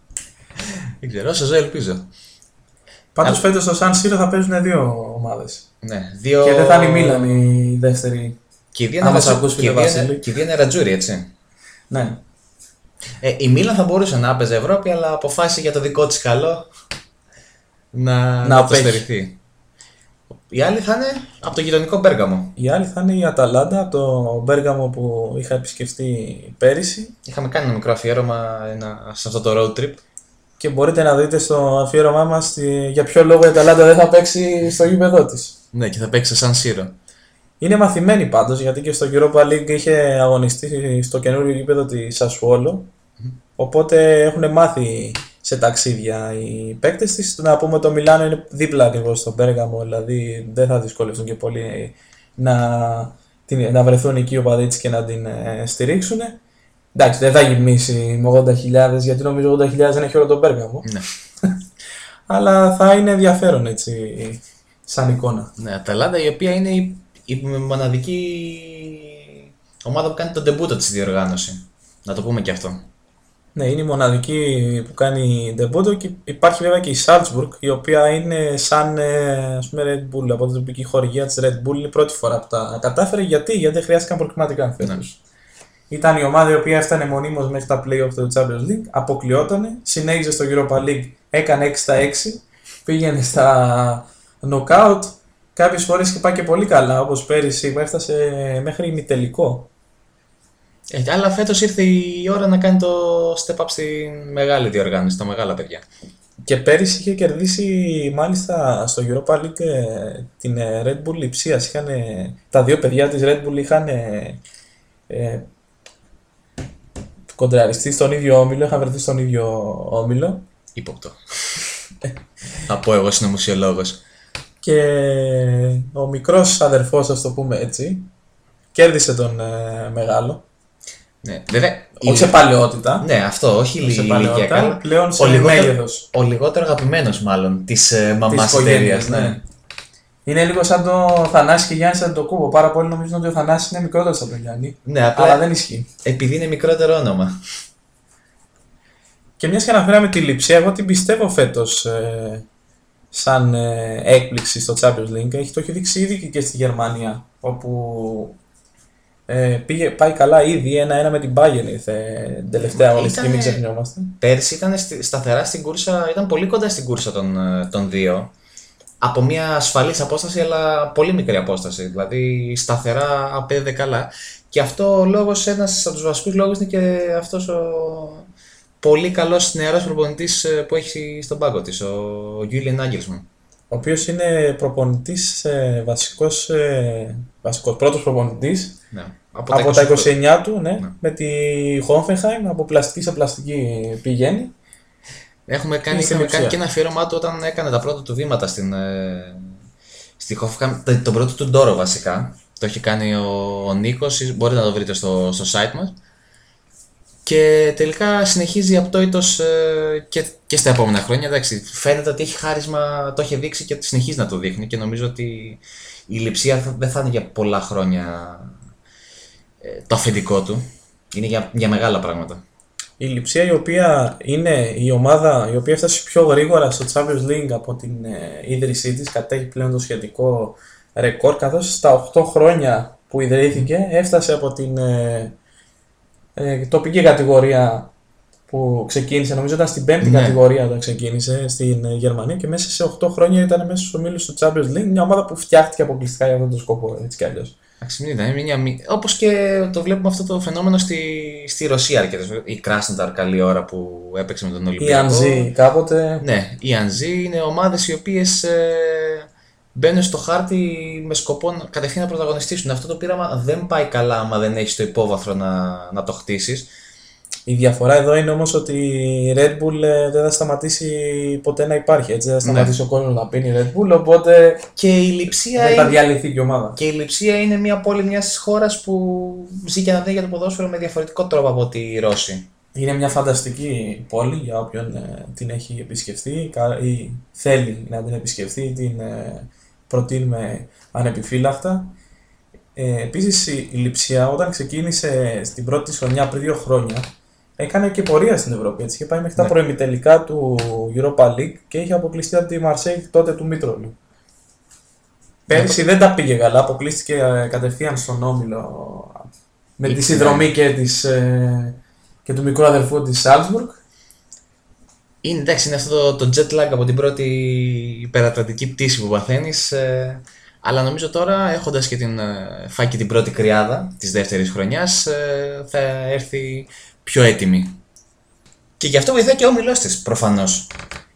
δεν ξέρω, όσο ζω ελπίζω. Πάντως Α... φέτος στο Σαν Σύρο θα παίζουν δύο ομάδες. Ναι, δύο... Και δεν θα είναι η Μίλαν η δεύτερη. Και οι δύο είναι, ρατζούρι, και δύο είναι ρατζούρι, έτσι. Ναι. Ε, η Μίλαν θα μπορούσε να έπαιζε Ευρώπη, αλλά αποφάσισε για το δικό της καλό να, να, το στερηθεί. Η άλλη θα είναι από το γειτονικό Μπέργαμο. Η άλλη θα είναι η Αταλάντα από το Μπέργαμο που είχα επισκεφτεί πέρυσι. Είχαμε κάνει ένα μικρό αφιέρωμα ένα, σε αυτό το road trip. Και μπορείτε να δείτε στο αφιέρωμά μας για ποιο λόγο η Αταλάντα δεν θα παίξει στο γήπεδο της. Ναι, και θα παίξει σαν Σύρο. Είναι μαθημένη πάντως γιατί και στο Europa League είχε αγωνιστεί στο καινούριο γήπεδο της Σασουόλο. Οπότε έχουν μάθει σε ταξίδια οι παίκτες της. Να πούμε το Μιλάνο είναι δίπλα ακριβώς στον Πέργαμο, δηλαδή δεν θα δυσκολευτούν και πολύ να, την, να βρεθούν εκεί ο παδίτη και να την ε, στηρίξουν. Εντάξει, δεν θα γυμίσει με 80.000 γιατί νομίζω 80.000 δεν έχει όλο τον Πέργαμο. Ναι. Αλλά θα είναι ενδιαφέρον έτσι σαν εικόνα. Ναι, Αταλάντα η οποία είναι η, η μοναδική ομάδα που κάνει τον τεμπούτο της διοργάνωση. Να το πούμε και αυτό. Ναι, είναι η μοναδική που κάνει ντεμπούτο και υπάρχει βέβαια και η Salzburg η οποία είναι σαν ε, ας πούμε Red Bull από την τοπική χορηγία της Red Bull είναι η πρώτη φορά που τα κατάφερε γιατί, γιατί χρειάστηκαν προκριματικά φέτος. Ναι. Ήταν η ομάδα η οποία έφτανε μονίμως μέχρι τα playoff του Champions League, αποκλειότανε, συνέχιζε στο Europa League, έκανε 6 στα 6, πήγαινε στα knockout, κάποιες φορές και πάει και πολύ καλά, όπως πέρυσι που έφτασε μέχρι ημιτελικό ε, αλλά φέτος ήρθε η ώρα να κάνει το step up στη μεγάλη διοργάνωση, στα μεγάλα παιδιά. Και πέρυσι είχε κερδίσει μάλιστα στο Europa League ε, την ε, Red Bull Λιψία. Τα δύο παιδιά της Red Bull είχαν ε, ε, κοντραριστεί στον ίδιο όμιλο, είχαν βρεθεί στον ίδιο όμιλο. Υποπτώ. Θα πω εγώ συνωμοσιολόγος. Και ο μικρός αδερφός, ας το πούμε έτσι, κέρδισε τον ε, μεγάλο. Ναι, βέβαια. Όχι σε παλαιότητα. Ναι, αυτό, όχι ηλικιακά. Πλέον σε ο λιγότερο, ο λιγότερο αγαπημένος μάλλον της ε, μαμάς εταιρείας. Ναι. ναι. Είναι λίγο σαν το Θανάση και Γιάννη σαν το κούμπο. Πάρα πολύ νομίζουν ότι ο Θανάσης είναι μικρότερος από τον Γιάννη. Ναι, απλά αλλά δεν ισχύει. Επειδή είναι μικρότερο όνομα. Και μιας και αναφέραμε τη λειψία, εγώ την πιστεύω φέτος ε, σαν ε, έκπληξη στο Champions League. Έχει, το έχει δείξει ήδη και στη Γερμανία. Όπου Ε, πήγε, πάει καλά ήδη, ένα-ένα με την Bayern ήρθε την τελευταία Μα αγωνιστική, ήτανε- μην ξεχνιόμαστε. Πέρσι ήταν στη- σταθερά στην κούρσα, ήταν πολύ κοντά στην κούρσα των, ε, των δύο. Από μια ασφαλής απόσταση, αλλά πολύ μικρή απόσταση. Δηλαδή σταθερά απέδε καλά. Και αυτό ο λόγος, ένας από τους βασικούς λόγους είναι και αυτός ο πολύ καλός νεαρός προπονητής ε, που έχει στον πάγκο της, ο Julian Nagelsmann. Ο οποίος είναι προπονητής, ε, βασικός ε, βασικός, πρώτος προπονητής Ναι. από τα 28. 29 του, ναι, Ναι. με τη Hoffenheim, από πλαστική σε πλαστική πηγαίνει. Έχουμε κάνει, Είναι στην είχαμε κάνει ουσία. και ένα αφιέρωμά του όταν έκανε τα πρώτα του βήματα στην, ε, στη Hoffenheim, το- τον πρώτο του ντόρο βασικά. Το έχει κάνει ο, ο Νίκος, μπορείτε να το βρείτε στο, στο site μας. Και τελικά συνεχίζει απτόητος ε, και, και στα επόμενα χρόνια. Εντάξει, φαίνεται ότι έχει χάρισμα, το έχει δείξει και συνεχίζει να το δείχνει και νομίζω ότι η λειψία θα- δεν θα είναι για πολλά χρόνια ε, το αφεντικό του. Είναι για, για μεγάλα πράγματα. Η Λιψία η οποία είναι η ομάδα η οποία έφτασε πιο γρήγορα στο Champions League από την ε, ίδρυσή της, κατέχει πλέον το σχετικό ρεκόρ, καθώς στα 8 χρόνια που ιδρύθηκε έφτασε από την ε, ε, τοπική κατηγορία που ξεκίνησε, νομίζω ήταν στην πέμπτη Ναι. κατηγορία όταν ξεκίνησε στην ε, Γερμανία και μέσα σε 8 χρόνια ήταν μέσα στους ομίλους του Champions League, μια ομάδα που φτιάχτηκε αποκλειστικά για αυτόν τον σκοπό, έτσι κι αλλιώς. Εντάξει, μην ήταν, μια, μη- όπως και το βλέπουμε αυτό το φαινόμενο στη, στη Ρωσία αρκετές φορές. Η Κράσνονταρ καλή ώρα που έπαιξε με τον Η Ολυμπιακό. Ανζή κάποτε, Ναι, η Ανζή είναι ομάδες οι οποίες ε, μπαίνουν στο χάρτη με σκοπό να- κατευθείαν να πρωταγωνιστήσουν. Αυτό το πείραμα δεν πάει καλά άμα δεν έχεις το υπόβαθρο να, να το χτίσεις. Η διαφορά εδώ είναι όμως ότι η Red Bull ε, δεν θα σταματήσει ποτέ να υπάρχει, έτσι, δεν θα Ναι. σταματήσει ο κόσμος να πίνει Red Bull, οπότε Και η λειψία δεν θα είναι... διαλυθεί και η ομάδα. Και η Λειψία είναι μια πόλη μιας χώρας που ζει και αναδέει για το ποδόσφαιρο με διαφορετικό τρόπο από τη Ρώση. Είναι μια φανταστική πόλη για όποιον ε, την έχει επισκεφθεί κα- ή θέλει να την επισκεφθεί, την ε, προτείνουμε ανεπιφύλακτα. Ε, επίσης η, η Λειψία όταν ξεκίνησε στην πρώτη της χρονιά πριν δύο χρόνια έκανε και πορεία στην Ευρώπη, έτσι, είχε πάει μέχρι τα Ναι. προημιτελικά του Europa League και είχε αποκλειστεί από τη Μαρσέη τότε του Μήτρολου. Πέρυσι δεν τα πήγε καλά, αποκλείστηκε ε, κατευθείαν στον Όμιλο με τη Ήξερε. συνδρομή και, της, ε, και του μικρού αδερφού της Salzburg. Είναι, εντάξει, είναι αυτό το, το jet lag από την πρώτη υπερατλαντική πτήση που παθαίνεις. αλλά νομίζω τώρα, έχοντας και την, ε, φάει και την πρώτη κρυάδα της δεύτερης χρονιάς, ε, θα έρθει πιο έτοιμη. Και γι' αυτό βοηθάει και ο όμιλός της, προφανώς.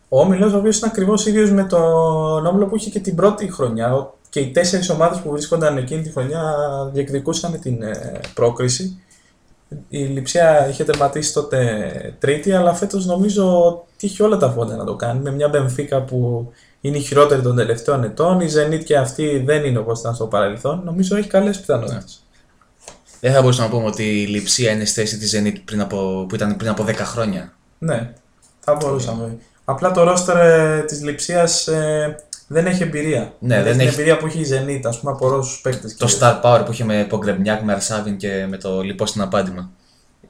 Ο Όμιλος, ο οποίος είναι ακριβώς ίδιος με τον Όμιλο που είχε και την πρώτη χρονιά Ο- και οι τέσσερις ομάδες που βρίσκονταν εκείνη τη χρονιά διεκδικούσαν την ε, πρόκριση. Η Λιψία είχε τερματίσει τότε τρίτη, αλλά φέτος νομίζω ότι είχε όλα τα φόντα να το κάνει. Με μια Μπενφίκα που είναι η χειρότερη των τελευταίων ετών. Η Zenit και αυτή δεν είναι όπως ήταν στο παρελθόν. Νομίζω έχει καλές πιθανότητες. Δεν θα μπορούσαμε να πούμε ότι η Λιψία είναι στη θέση της Zenit πριν από, που ήταν πριν από 10 χρόνια. Ναι, θα μπορούσαμε. Απλά το ρόστερ ε, της Λιψίας ε, δεν έχει εμπειρία. Ναι, έχει δεν την έχει- εμπειρία που έχει η Zenit, ας πούμε, από Ρώσους παίκτες. Το και- star power που είχε με Πογκρεμνιάκ, με Αρσάβιν και με το λοιπό στην απάντημα.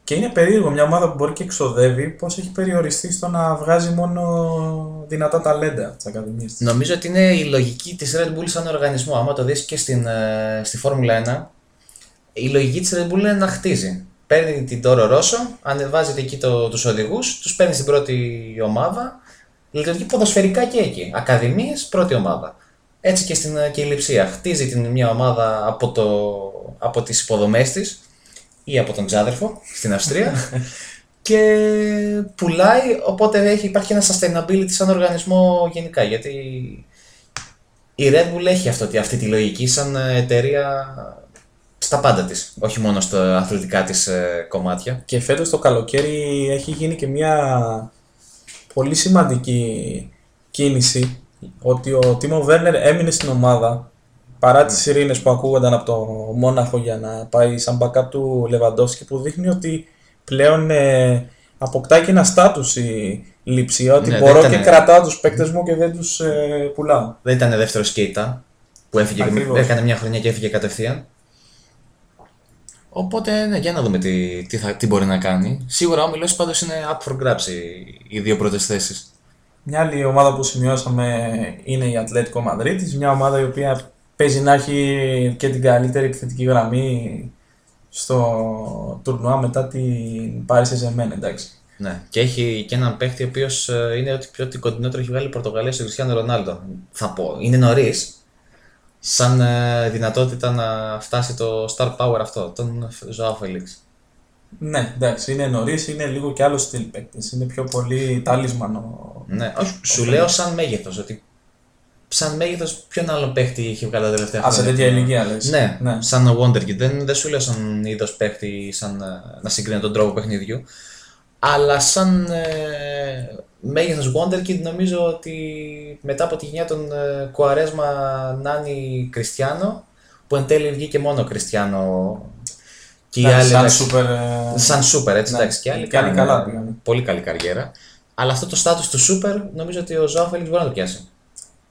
Και είναι περίεργο μια ομάδα που μπορεί και εξοδεύει πώς έχει περιοριστεί στο να βγάζει μόνο δυνατά ταλέντα από τις ακαδημίες της. Νομίζω ότι είναι η λογική της Red Bull σαν οργανισμό. Άμα το δεις και στην, ε, στη Φόρμουλα 1, η λογική της Red Bull είναι να χτίζει. Παίρνει την Toro Rosso, ανεβάζεται εκεί το, τους οδηγούς, τους παίρνει στην πρώτη ομάδα, λειτουργεί ποδοσφαιρικά και εκεί. Ακαδημίες, πρώτη ομάδα. Έτσι και στην ε, και η Λειψία. Χτίζει την μια ομάδα από, το, από τις υποδομές της ή από τον Τζάδερφο στην Αυστρία και πουλάει, οπότε έχει, υπάρχει ένα sustainability σαν οργανισμό γενικά, γιατί η Red Bull έχει αυτό, αυτή τη λογική σαν εταιρεία στα πάντα της, όχι μόνο στα αθλητικά της ε, κομμάτια. Και φέτος το καλοκαίρι έχει γίνει και μια πολύ σημαντική κίνηση ότι ο Τίμο Βέρνερ έμεινε στην ομάδα παρά τις ειρήνες που ακούγονταν από το Μόναχο για να πάει σαν backup του Λεβαντόφσκι που δείχνει ότι πλέον ε, αποκτά και ένα στάτους η λειψία ότι Ναι, μπορώ δεν και ήταν- κρατάω τους παίκτες μου και δεν τους ε, πουλάω. Δεν ήταν δεύτερο σκέιτα που έφυγε, Ακριβώς. έκανε μια χρονιά και έφυγε κατευθείαν. Οπότε, ναι, για να δούμε τι, τι, θα, τι μπορεί να κάνει. Σίγουρα ο Μιλός πάντως είναι up for grabs οι, οι δύο πρώτες θέσεις. Μια άλλη ομάδα που σημειώσαμε είναι η Ατλέτικο Μαδρίτης, μια ομάδα η οποία παίζει να έχει και την καλύτερη επιθετική γραμμή στο τουρνουά μετά την Paris Saint-Germain, εντάξει. Ναι. Και έχει και έναν παίχτη ο οποίος είναι ότι πιο την κοντινότερο έχει βγάλει η Πορτογαλία στο Κριστιανό Ρονάλντο. Θα πω. Είναι νωρίς. Σαν ε, δυνατότητα να φτάσει το star power αυτό, τον Ζωάο Φελίξ. Ναι, εντάξει, είναι νωρίς, είναι λίγο κι άλλο στυλ παίκτης. Είναι πιο πολύ τάλισμανο. Ναι, όχι, σου λέω σαν μέγεθος. Ότι σαν μέγεθος, ποιον άλλο παίχτη έχει βγάλει τα τελευταία Α, σε τέτοια ηλικία λες. Ναι, ναι, σαν Wonderkid. Δεν, δεν σου λέω σαν είδος παίχτη, σαν ε, να συγκρίνω τον τρόπο παιχνιδιού. Αλλά σαν ε, μέγεθος Wonderkid νομίζω ότι μετά από τη γενιά των ε, Κουαρέσμα Νάνι Κριστιανό που εν τέλει βγήκε μόνο Κριστιανό και οι άλλοι. Σαν σούπερ. Σαν σούπερ, έτσι ναι, εντάξει. Και άλλοι κάνει καλά πήγανε. Πολύ καλή καριέρα. Αλλά αυτό το στάτους του σούπερ νομίζω ότι ο Ζωάο Φέλιξ μπορεί να το πιάσει.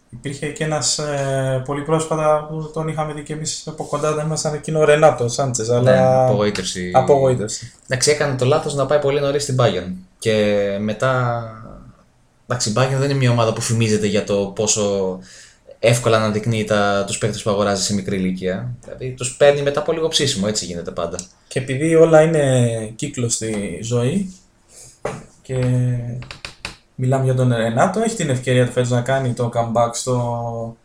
Υπήρχε και ένας ε, πολύ πρόσφατα που τον είχαμε δει και εμείς από κοντά, δεν ήμασταν εκείνο ο Ρενάτο Σάντσες. Αλλά... Ναι, απογοήτευση. απογοήτευση. Εντάξει, έκανε το λάθος να πάει πολύ νωρίς στην Bayern. Και μετά. Εντάξει, η Bayern δεν είναι μια ομάδα που φημίζεται για το πόσο εύκολα να δεικνύει τους παίκτες που αγοράζει σε μικρή ηλικία. Δηλαδή τους παίρνει μετά από λίγο ψήσιμο, έτσι γίνεται πάντα. Και επειδή όλα είναι κύκλος στη ζωή και μιλάμε για τον Ρενάτο, έχει την ευκαιρία του φέτος να κάνει το comeback στο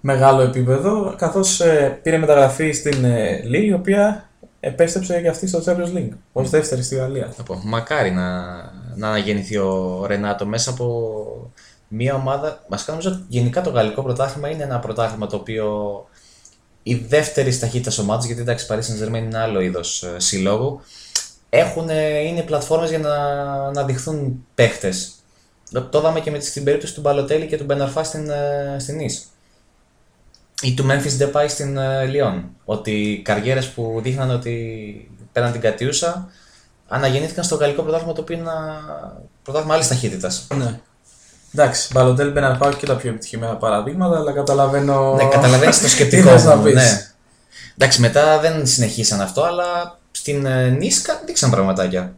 μεγάλο επίπεδο, καθώς ε, πήρε μεταγραφή στην ε, Λίλ, η οποία επέστρεψε και αυτή στο Champions League, ως δεύτερη στη Γαλλία. πω, μακάρι να, να αναγεννηθεί ο Ρενάτο μέσα από μια ομάδα, μας νομίζω γενικά το γαλλικό πρωτάθλημα είναι ένα πρωτάθλημα το οποίο η δεύτερη ταχύτητα ομάδας, γιατί εντάξει, Paris Saint-Germain είναι άλλο είδος ε, συλλόγου, έχουν, είναι πλατφόρμες για να, να δειχθούν παίχτες το είδαμε και με την περίπτωση του Μπαλοτέλη και του Μπεναρφά στην, ε, στην Nice. Ή του Memphis Depay στην Λιόν. Ε, ότι καριέρες που δείχναν ότι πέραν την κατιούσα αναγεννήθηκαν στο γαλλικό πρωτάθλημα το οποίο είναι ένα πρωτάθλημα άλλης ταχύτητας. Ναι. Εντάξει, Μπαλοτέλη Μπεναρφά όχι και τα πιο επιτυχημένα παραδείγματα, αλλά καταλαβαίνω. Ναι, καταλαβαίνεις το σκεπτικό μου. Ναι. Εντάξει, μετά δεν συνεχίσαν αυτό, αλλά στην Νίσκα δείξαν πραγματάκια.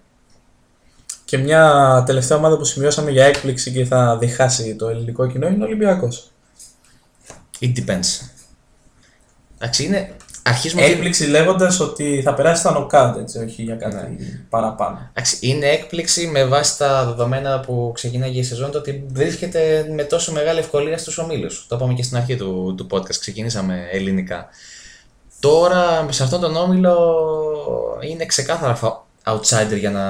Και μια τελευταία ομάδα που σημειώσαμε για έκπληξη και θα διχάσει το ελληνικό κοινό είναι ο Ολυμπιακός. It depends. Εντάξει, είναι. Αρχίζουμε έκπληξη και... λέγοντας ότι θα περάσει στα νοκάτ, έτσι, όχι για κάτι ναι. παραπάνω. Εντάξει, είναι έκπληξη με βάση τα δεδομένα που ξεκινάει η σεζόν το ότι βρίσκεται με τόσο μεγάλη ευκολία στους ομίλους. Το είπαμε και στην αρχή του, του podcast, ξεκινήσαμε ελληνικά. Τώρα σε αυτόν τον όμιλο είναι ξεκάθαρα outsider για να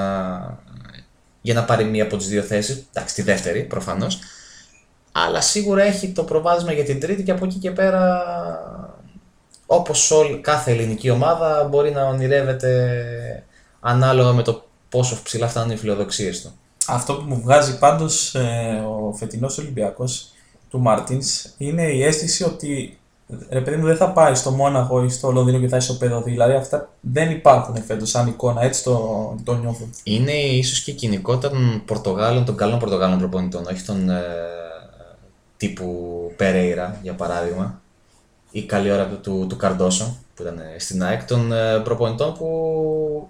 για να πάρει μία από τις δύο θέσεις. Εντάξει, τη δεύτερη προφανώς. Αλλά σίγουρα έχει το προβάδισμα για την τρίτη και από εκεί και πέρα, όπως κάθε ελληνική ομάδα, μπορεί να ονειρεύεται ανάλογα με το πόσο ψηλά φτάνουν οι φιλοδοξίες του. Αυτό που μου βγάζει πάντως ε, ο φετινός Ολυμπιακός του Μάρτιν είναι η αίσθηση ότι ρε παιδί μου δεν θα πάει στο Μόναχο ή στο Λονδίνο και θα ισοπεδωθεί. Δηλαδή αυτά δεν υπάρχουν φέτος σαν εικόνα, έτσι το, το νιώθω. Είναι ίσως και η κοινικότητα των Πορτογάλων, των καλών Πορτογάλων προπονητών, όχι των ε, τύπου Περέιρα για παράδειγμα, ή καλή ώρα του, του Καρντόσο που ήταν ε, στην ΑΕΚ, των ε, προπονητών που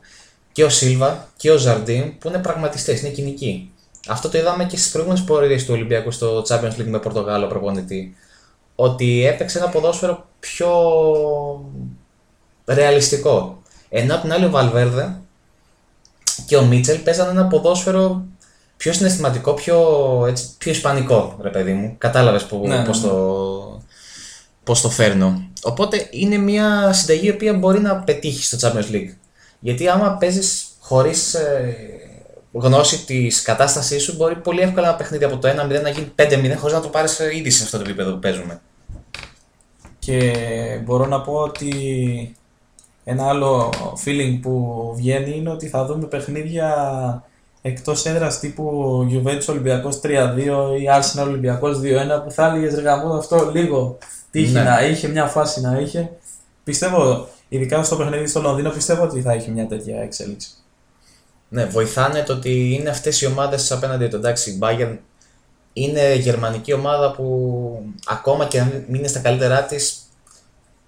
και ο Σίλβα και ο Ζαρντίν που είναι πραγματιστές, είναι κοινικοί. Αυτό το είδαμε και στις προηγούμενες πορείες του Ολυμπιακού στο Champions League με Πορτογάλο προπονητή ότι έπαιξε ένα ποδόσφαιρο πιο ρεαλιστικό. Ενώ απ' την άλλη ο Βαλβέρδε και ο Μίτσελ παίζανε ένα ποδόσφαιρο πιο συναισθηματικό, πιο, έτσι, πιο ισπανικό, ρε παιδί μου. Κατάλαβες που, ναι, πώς, ναι. Το, πώς το φέρνω. Οπότε είναι μια συνταγή η οποία μπορεί να πετύχεις στο Champions League. Γιατί άμα παίζεις χωρίς ε, γνώση της κατάστασής σου, μπορεί πολύ εύκολα ένα παιχνίδι από το 1-0 να γίνει 5-0 χωρίς να το πάρεις ήδη σε αυτό το επίπεδο που παίζουμε. Και μπορώ να πω ότι ένα άλλο feeling που βγαίνει είναι ότι θα δούμε παιχνίδια εκτός έδρας τύπου Juventus Ολυμπιακός 3-2 ή Arsenal Ολυμπιακός 2-1 που θα έλεγες ρε αυτό λίγο τύχει ναι. να είχε, μια φάση να είχε. Πιστεύω, ειδικά στο παιχνίδι στο Λονδίνο, πιστεύω ότι θα είχε μια τέτοια εξέλιξη. Ναι, βοηθάνε το ότι είναι αυτές οι ομάδες απέναντι του. Εντάξει, η Bayern είναι γερμανική ομάδα που ακόμα και αν μην είναι στα καλύτερά της,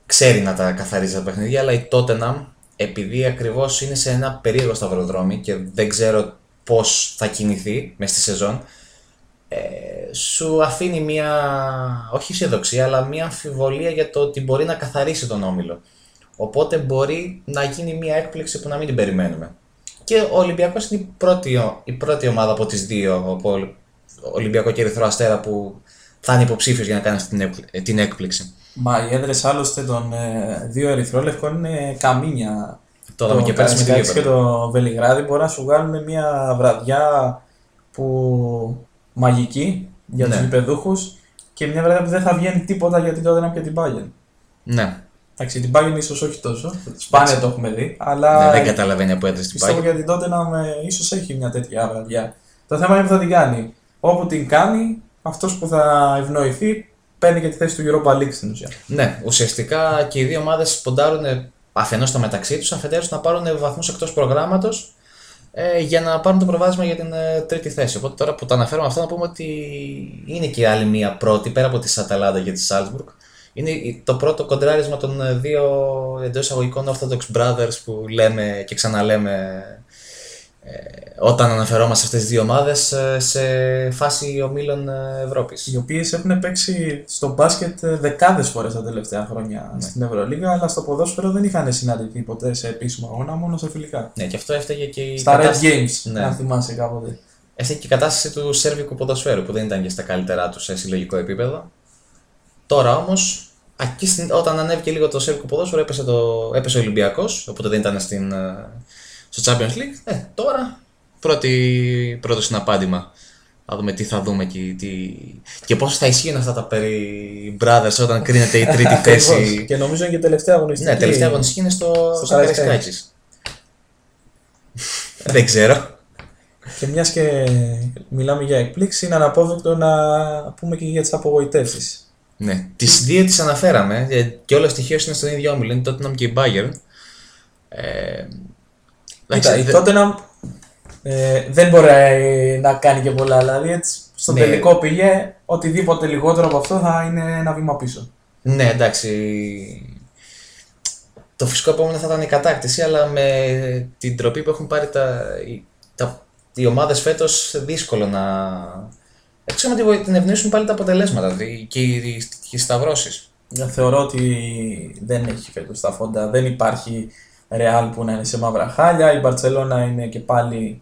ξέρει να τα καθαρίζει τα παιχνίδια. Αλλά η Tottenham, επειδή ακριβώς είναι σε ένα περίεργο σταυροδρόμι και δεν ξέρω πώς θα κινηθεί μέσα στη σεζόν, ε, σου αφήνει μια, όχι αισιοδοξία, αλλά μια αμφιβολία για το ότι μπορεί να καθαρίσει τον όμιλο. Οπότε μπορεί να γίνει μια έκπληξη που να μην την περιμένουμε. Και ο Ολυμπιακός είναι η πρώτη, η πρώτη ομάδα από τις δύο, από Ολυμπιακό και Ερυθρό Αστέρα, που θα είναι υποψήφιος για να κάνει αυτή την, έκπλη- την έκπληξη. Μα οι έδρες άλλωστε των ε, δύο ερυθρόλευκων είναι καμίνια. Το είδαμε και πέρσι με τη Καραϊσκάκης και Λίβερπουλ. το Βελιγράδι μπορεί να σου βγάλουν μια βραδιά που μαγική για Ναι. τους τους και μια βραδιά που δεν θα βγαίνει τίποτα γιατί τότε είναι και την Bayern. Ναι, Εντάξει, την Bayern ίσως όχι τόσο, σπάνια το έχουμε δει, αλλά ναι, δεν καταλαβαίνει από έντρε την πιστεύω πάγια. για την τότε να με, ίσως έχει μια τέτοια βραδιά. Το θέμα είναι που θα την κάνει. Όπου την κάνει, αυτός που θα ευνοηθεί παίρνει και τη θέση του Europa League στην ουσία. Ναι, ουσιαστικά και οι δύο ομάδες ποντάρουν αφενός στο μεταξύ τους, αφετέρου να πάρουν βαθμούς εκτός προγράμματος ε, για να πάρουν το προβάδισμα για την ε, τρίτη θέση. Οπότε τώρα που το αναφέρουμε αυτό, να πούμε ότι είναι και άλλη μία πρώτη πέρα από τη Αταλάντα και τη Σάλτσμπουργκ. Είναι η- το πρώτο κοντράρισμα των ε, δύο εντός εισαγωγικών Orthodox Brothers που λέμε και ξαναλέμε ε, όταν αναφερόμαστε σε αυτές τις δύο ομάδες ε, σε φάση ομίλων ε, Ευρώπης. Οι οποίες έχουν παίξει στο μπάσκετ δεκάδες φορές τα τελευταία χρόνια Ναι. στην Ευρωλίγα, αλλά στο ποδόσφαιρο δεν είχαν συναντηθεί ποτέ σε επίσημο αγώνα, μόνο σε φιλικά. Ναι, και αυτό έφταιγε και η Στα Red κατάσταση- Games, Ναι. αν θυμάσαι κάποτε. Έφταιγε και η κατάσταση του σέρβικου ποδοσφαίρου που δεν ήταν και στα καλύτερά τους σε συλλογικό επίπεδο. Τώρα όμως, όταν ανέβηκε λίγο το σέρβικο ποδόσφαιρο, έπεσε, το, έπεσε ο Ολυμπιακός, οπότε δεν ήταν στην, ε, στο Champions League. Ε, τώρα πρώτη, πρώτο συναπάντημα. Θα δούμε τι θα δούμε και, τι... και πόσο θα ισχύουν αυτά τα περί brothers όταν κρίνεται η τρίτη Ακριβώς. θέση. Και νομίζω και τελευταία αγωνιστική. ναι, τελευταία αγωνιστική είναι στο, στο στο Καραϊσκάκης. Καραϊσκάκης. δεν ξέρω. Και μιας και μιλάμε για εκπλήξη, είναι αναπόφευκτο να πούμε και για τις απογοητεύσεις. Ναι, τις δύο τις αναφέραμε ε, και όλα στοιχείω είναι στον ίδιο όμιλο. Είναι το Tottenham και η Bayern. Ε, εντάξει, Κοίτα, η δε- Tottenham ε, δεν μπορεί ε, να κάνει και πολλά. Δηλαδή, έτσι, στο Ναι. τελικό πήγε οτιδήποτε λιγότερο από αυτό θα είναι ένα βήμα πίσω. Ναι, εντάξει. Το φυσικό επόμενο θα ήταν η κατάκτηση, αλλά με την τροπή που έχουν πάρει τα, οι, τα, οι ομάδες φέτος, δύσκολο να. Έτσι ότι βο- την ευνοήσουν πάλι τα αποτελέσματα δηλαδή, και οι, οι, οι σταυρώσεις. Я θεωρώ ότι δεν έχει φέτος τα φόντα. Δεν υπάρχει Real που να είναι σε μαύρα χάλια. Η Barcelona είναι και πάλι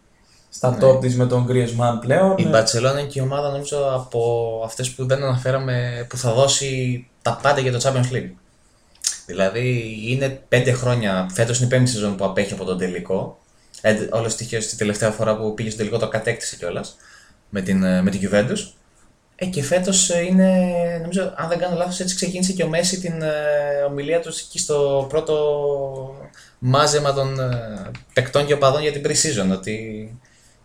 στα Ναι. top της με τον Griezmann πλέον. Η Barcelona είναι και η ομάδα νομίζω από αυτές που δεν αναφέραμε που θα δώσει τα πάντα για το Champions League. Δηλαδή είναι πέντε χρόνια, φέτος είναι η πέμπτη σεζόν που απέχει από τον τελικό. Ε, όλο στοιχείο στη τελευταία φορά που πήγε στο τελικό το κατέκτησε κιόλας με την, ε, με την Juventus. Ε, και φέτος είναι, νομίζω, αν δεν κάνω λάθος, έτσι ξεκίνησε και ο Μέση την ε, ομιλία τους εκεί στο πρώτο μάζεμα των ε, παικτών και οπαδών για την pre-season. Ότι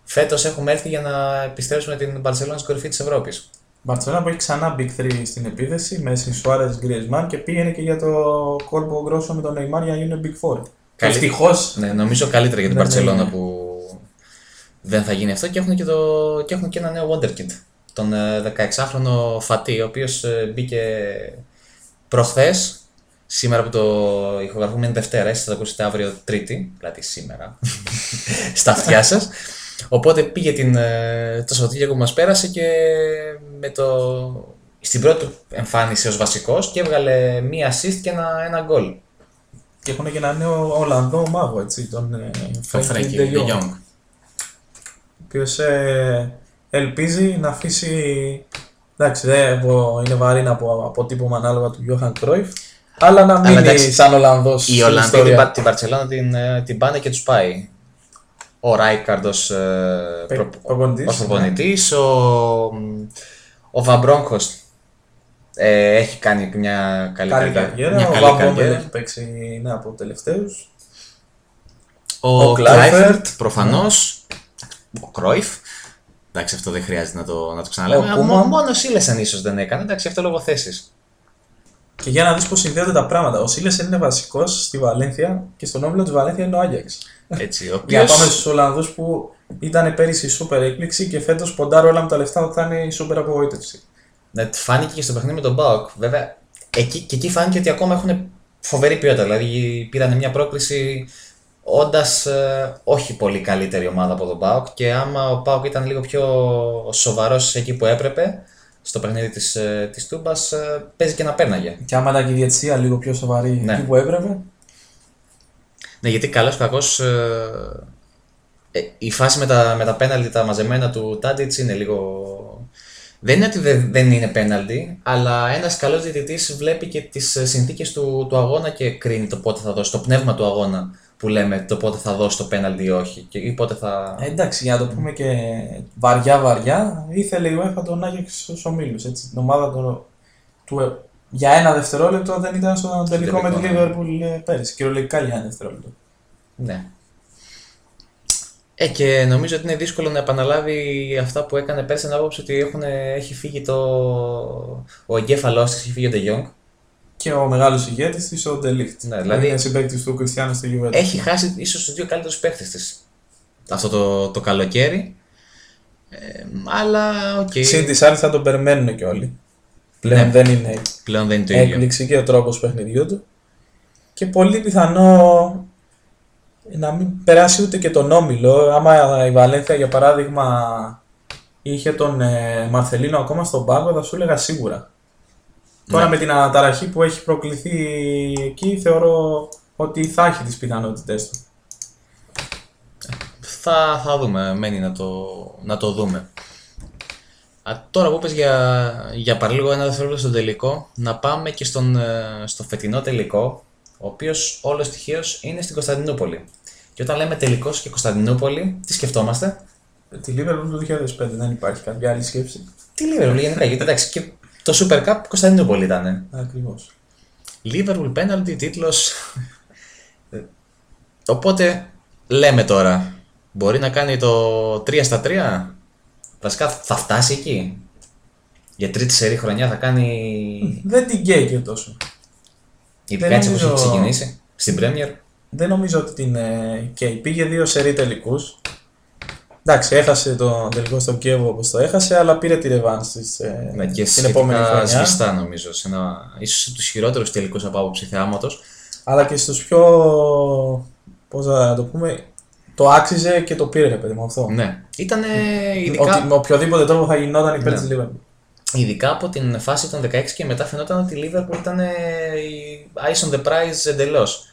φέτος έχουμε έρθει για να επιστρέψουμε την Barcelona στην κορυφή της Ευρώπης. Barcelona που έχει ξανά Big 3 στην επίθεση με Suarez, Griezmann και πήγαινε και για το κόλπο γκρόσο με τον Neymar για να γίνουν Big 4. Καλή- Ευτυχώς. Ναι, νομίζω καλύτερα για την Ναι, ναι, Barcelona ναι. που δεν θα γίνει αυτό και έχουν και, το, και, έχουν και ένα νέο Wonderkid. Τον ε, 16χρονο Φατί, ο οποίος ε, μπήκε προχθές, σήμερα που το ηχογραφούμε είναι Δευτέρα, εσείς θα το ακούσετε αύριο Τρίτη, δηλαδή σήμερα, στα αυτιά σας. Οπότε πήγε την, ε, το Σαββατοκύριακο που μας πέρασε και με το, στην πρώτη του εμφάνιση ως βασικός και έβγαλε μία assist και ένα, ένα γκολ. Και έχουν και ένα νέο Ολλανδό μάγο, έτσι, τον ε, Το Frenkie Φρέκι, de De Jong, Jong. ο οποίος ε, ελπίζει να αφήσει. Εντάξει, δεν πω, είναι βαρύ να πω αποτύπωμα ανάλογα του Johan Cruyff, αλλά να μείνει εντάξει, σαν Ολλανδός. Οι Ολλανδοί την, Πα- την Μπαρσελόνα την, ε, την πάνε και τους πάει. Ο Ράικαρντ ως, ε, Πε- προ- προπονητής, ως προπονητής, ο, ο Βαν Μπρόνκχορστ ε, έχει κάνει μια καλή, Καλή καριέρα- καριέρα. μια Ο καλή Βαν Μπόμελ καριέρα. έχει παίξει ναι, από τελευταίους. Ο, ο Κλάιφερτ, Κλάιφερτ, προφανώς. Ο Κρόιφ. Εντάξει, αυτό δεν χρειάζεται να το, να το ξαναλέμε. Ο Μό- Κούμαν. μόνος ο Σίλεσεν ίσως δεν έκανε. Εντάξει, αυτό λόγω θέσης. Και για να δεις πώς συνδέονται τα πράγματα. Ο Σίλεσεν είναι βασικός στη Βαλένθια και στον όμιλο της Βαλένθια είναι ο Άγιαξ. Έτσι, ο Για να οποίος... πάμε στους Ολλανδούς που ήταν πέρυσι η σούπερ έκπληξη και φέτος ποντάρω όλα με τα λεφτά ότι θα είναι η σούπερ απογοήτευση. Ναι, φάνηκε και στο παιχνίδι με τον Μπάουκ. Βέβαια, εκεί, και εκεί φάνηκε ότι ακόμα έχουν φοβερή ποιότητα. Δηλαδή, πήραν μια πρόκληση όντας όχι πολύ καλύτερη ομάδα από τον Μπάουκ. Και άμα ο Μπάουκ ήταν λίγο πιο σοβαρός εκεί που έπρεπε, στο παιχνίδι της της Τούμπας, παίζει και να πέρναγε. Και άμα ήταν και η διαιτησία λίγο πιο σοβαρή Ναι. εκεί που έπρεπε. Ναι, γιατί καλός κακός ε, ε, η φάση με τα, με τα πέναλτι τα μαζεμένα του Τάντιτς είναι λίγο... Δεν είναι ότι δεν, δεν είναι πέναλτι, αλλά ένας καλός διαιτητής βλέπει και τις συνθήκες του, του αγώνα και κρίνει το πότε θα δώσει, το πνεύμα του αγώνα που λέμε το πότε θα δώσει το πέναλτι ή όχι και, ή πότε θα... Ε, εντάξει, για να το πούμε και βαριά βαριά, ήθελε η UEFA τον Άγιαξ στους ομίλους, έτσι, την ομάδα του, του, για ένα δευτερόλεπτο δεν ήταν στο τελικό με τη τελικό, ναι. Liverpool ε, πέρυσι, κυριολεκτικά για ένα δευτερόλεπτο. Ναι. Ε, και νομίζω ότι είναι δύσκολο να επαναλάβει αυτά που έκανε πέρσι την άποψη ότι έχουν, έχει φύγει το... ο εγκέφαλός της, έχει φύγει ο De Jong. Και ο μεγάλος ηγέτης της, ο Ντε Λιχτ. Ναι, δηλαδή- είναι συμπαίκτης του Κριστιανού στη Juventus. Έχει χάσει ίσως τους δύο καλύτερους παίχτες της αυτό το, το καλοκαίρι. Ε, αλλά οκ. Συν της άλλης θα τον περιμένουν και όλοι. Πλέον Ναι. δεν είναι Πλέον δεν είναι το ίδιο. έκπληξη και ο τρόπος παιχνιδιού του. Και πολύ πιθανό να μην περάσει ούτε και τον Όμιλο. Άμα η Βαλένθια για παράδειγμα είχε τον ε, Μαρθελίνο ακόμα στον πάγκο θα σου έλεγα σίγουρα. Τώρα Ναι. με την αναταραχή που έχει προκληθεί εκεί θεωρώ ότι θα έχει τις πιθανότητες του. Θα, θα δούμε, μένει να το, να το δούμε. Α, τώρα που πες για, για παραλίγο ένα δευτερόλεπτο στον τελικό, να πάμε και στον, ε, στο φετινό τελικό, ο οποίος όλο τυχαίως είναι στην Κωνσταντινούπολη. Και όταν λέμε τελικός και Κωνσταντινούπολη, τι σκεφτόμαστε; Τη Liverpool του 2005 δεν υπάρχει κάποια άλλη σκέψη. Τι Liverpool γενικά, γιατί εντάξει και το Super Cup Κωνσταντινούπολη ήταν. Ακριβώς. Liverpool penalty, τίτλος. Ε, Οπότε λέμε τώρα, μπορεί να κάνει το 3 στα 3. Βασικά θα φτάσει εκεί; Για τρίτη σερή χρονιά θα κάνει Δεν την καίει και τόσο. η δεν πιάτσα που έχει νομίζω- ξεκινήσει στην Premier. Δεν νομίζω ότι την ε, καίει. Πήγε δύο σερί τελικούς. Εντάξει, έχασε το τελικό στο Κιέβο όπως το έχασε, αλλά πήρε τη ρεβάνς της ε, Ναι, και την επόμενη σχετικά χρονιά. σβηστά νομίζω. Σε ένα, ίσως από τους χειρότερους τελικούς από άποψη θεάματος. Αλλά και στους πιο, πώς να το πούμε, το άξιζε και το πήρε ρε παιδί μου αυτό. Ναι. Ήταν ειδικά, Ότι με οποιοδήποτε τρόπο θα γινόταν υπέρ Ναι. της Liverpool. ειδικά από την φάση των 16 και μετά φαινόταν ότι η Liverpool ήταν ε, η eyes on the prize εντελώς.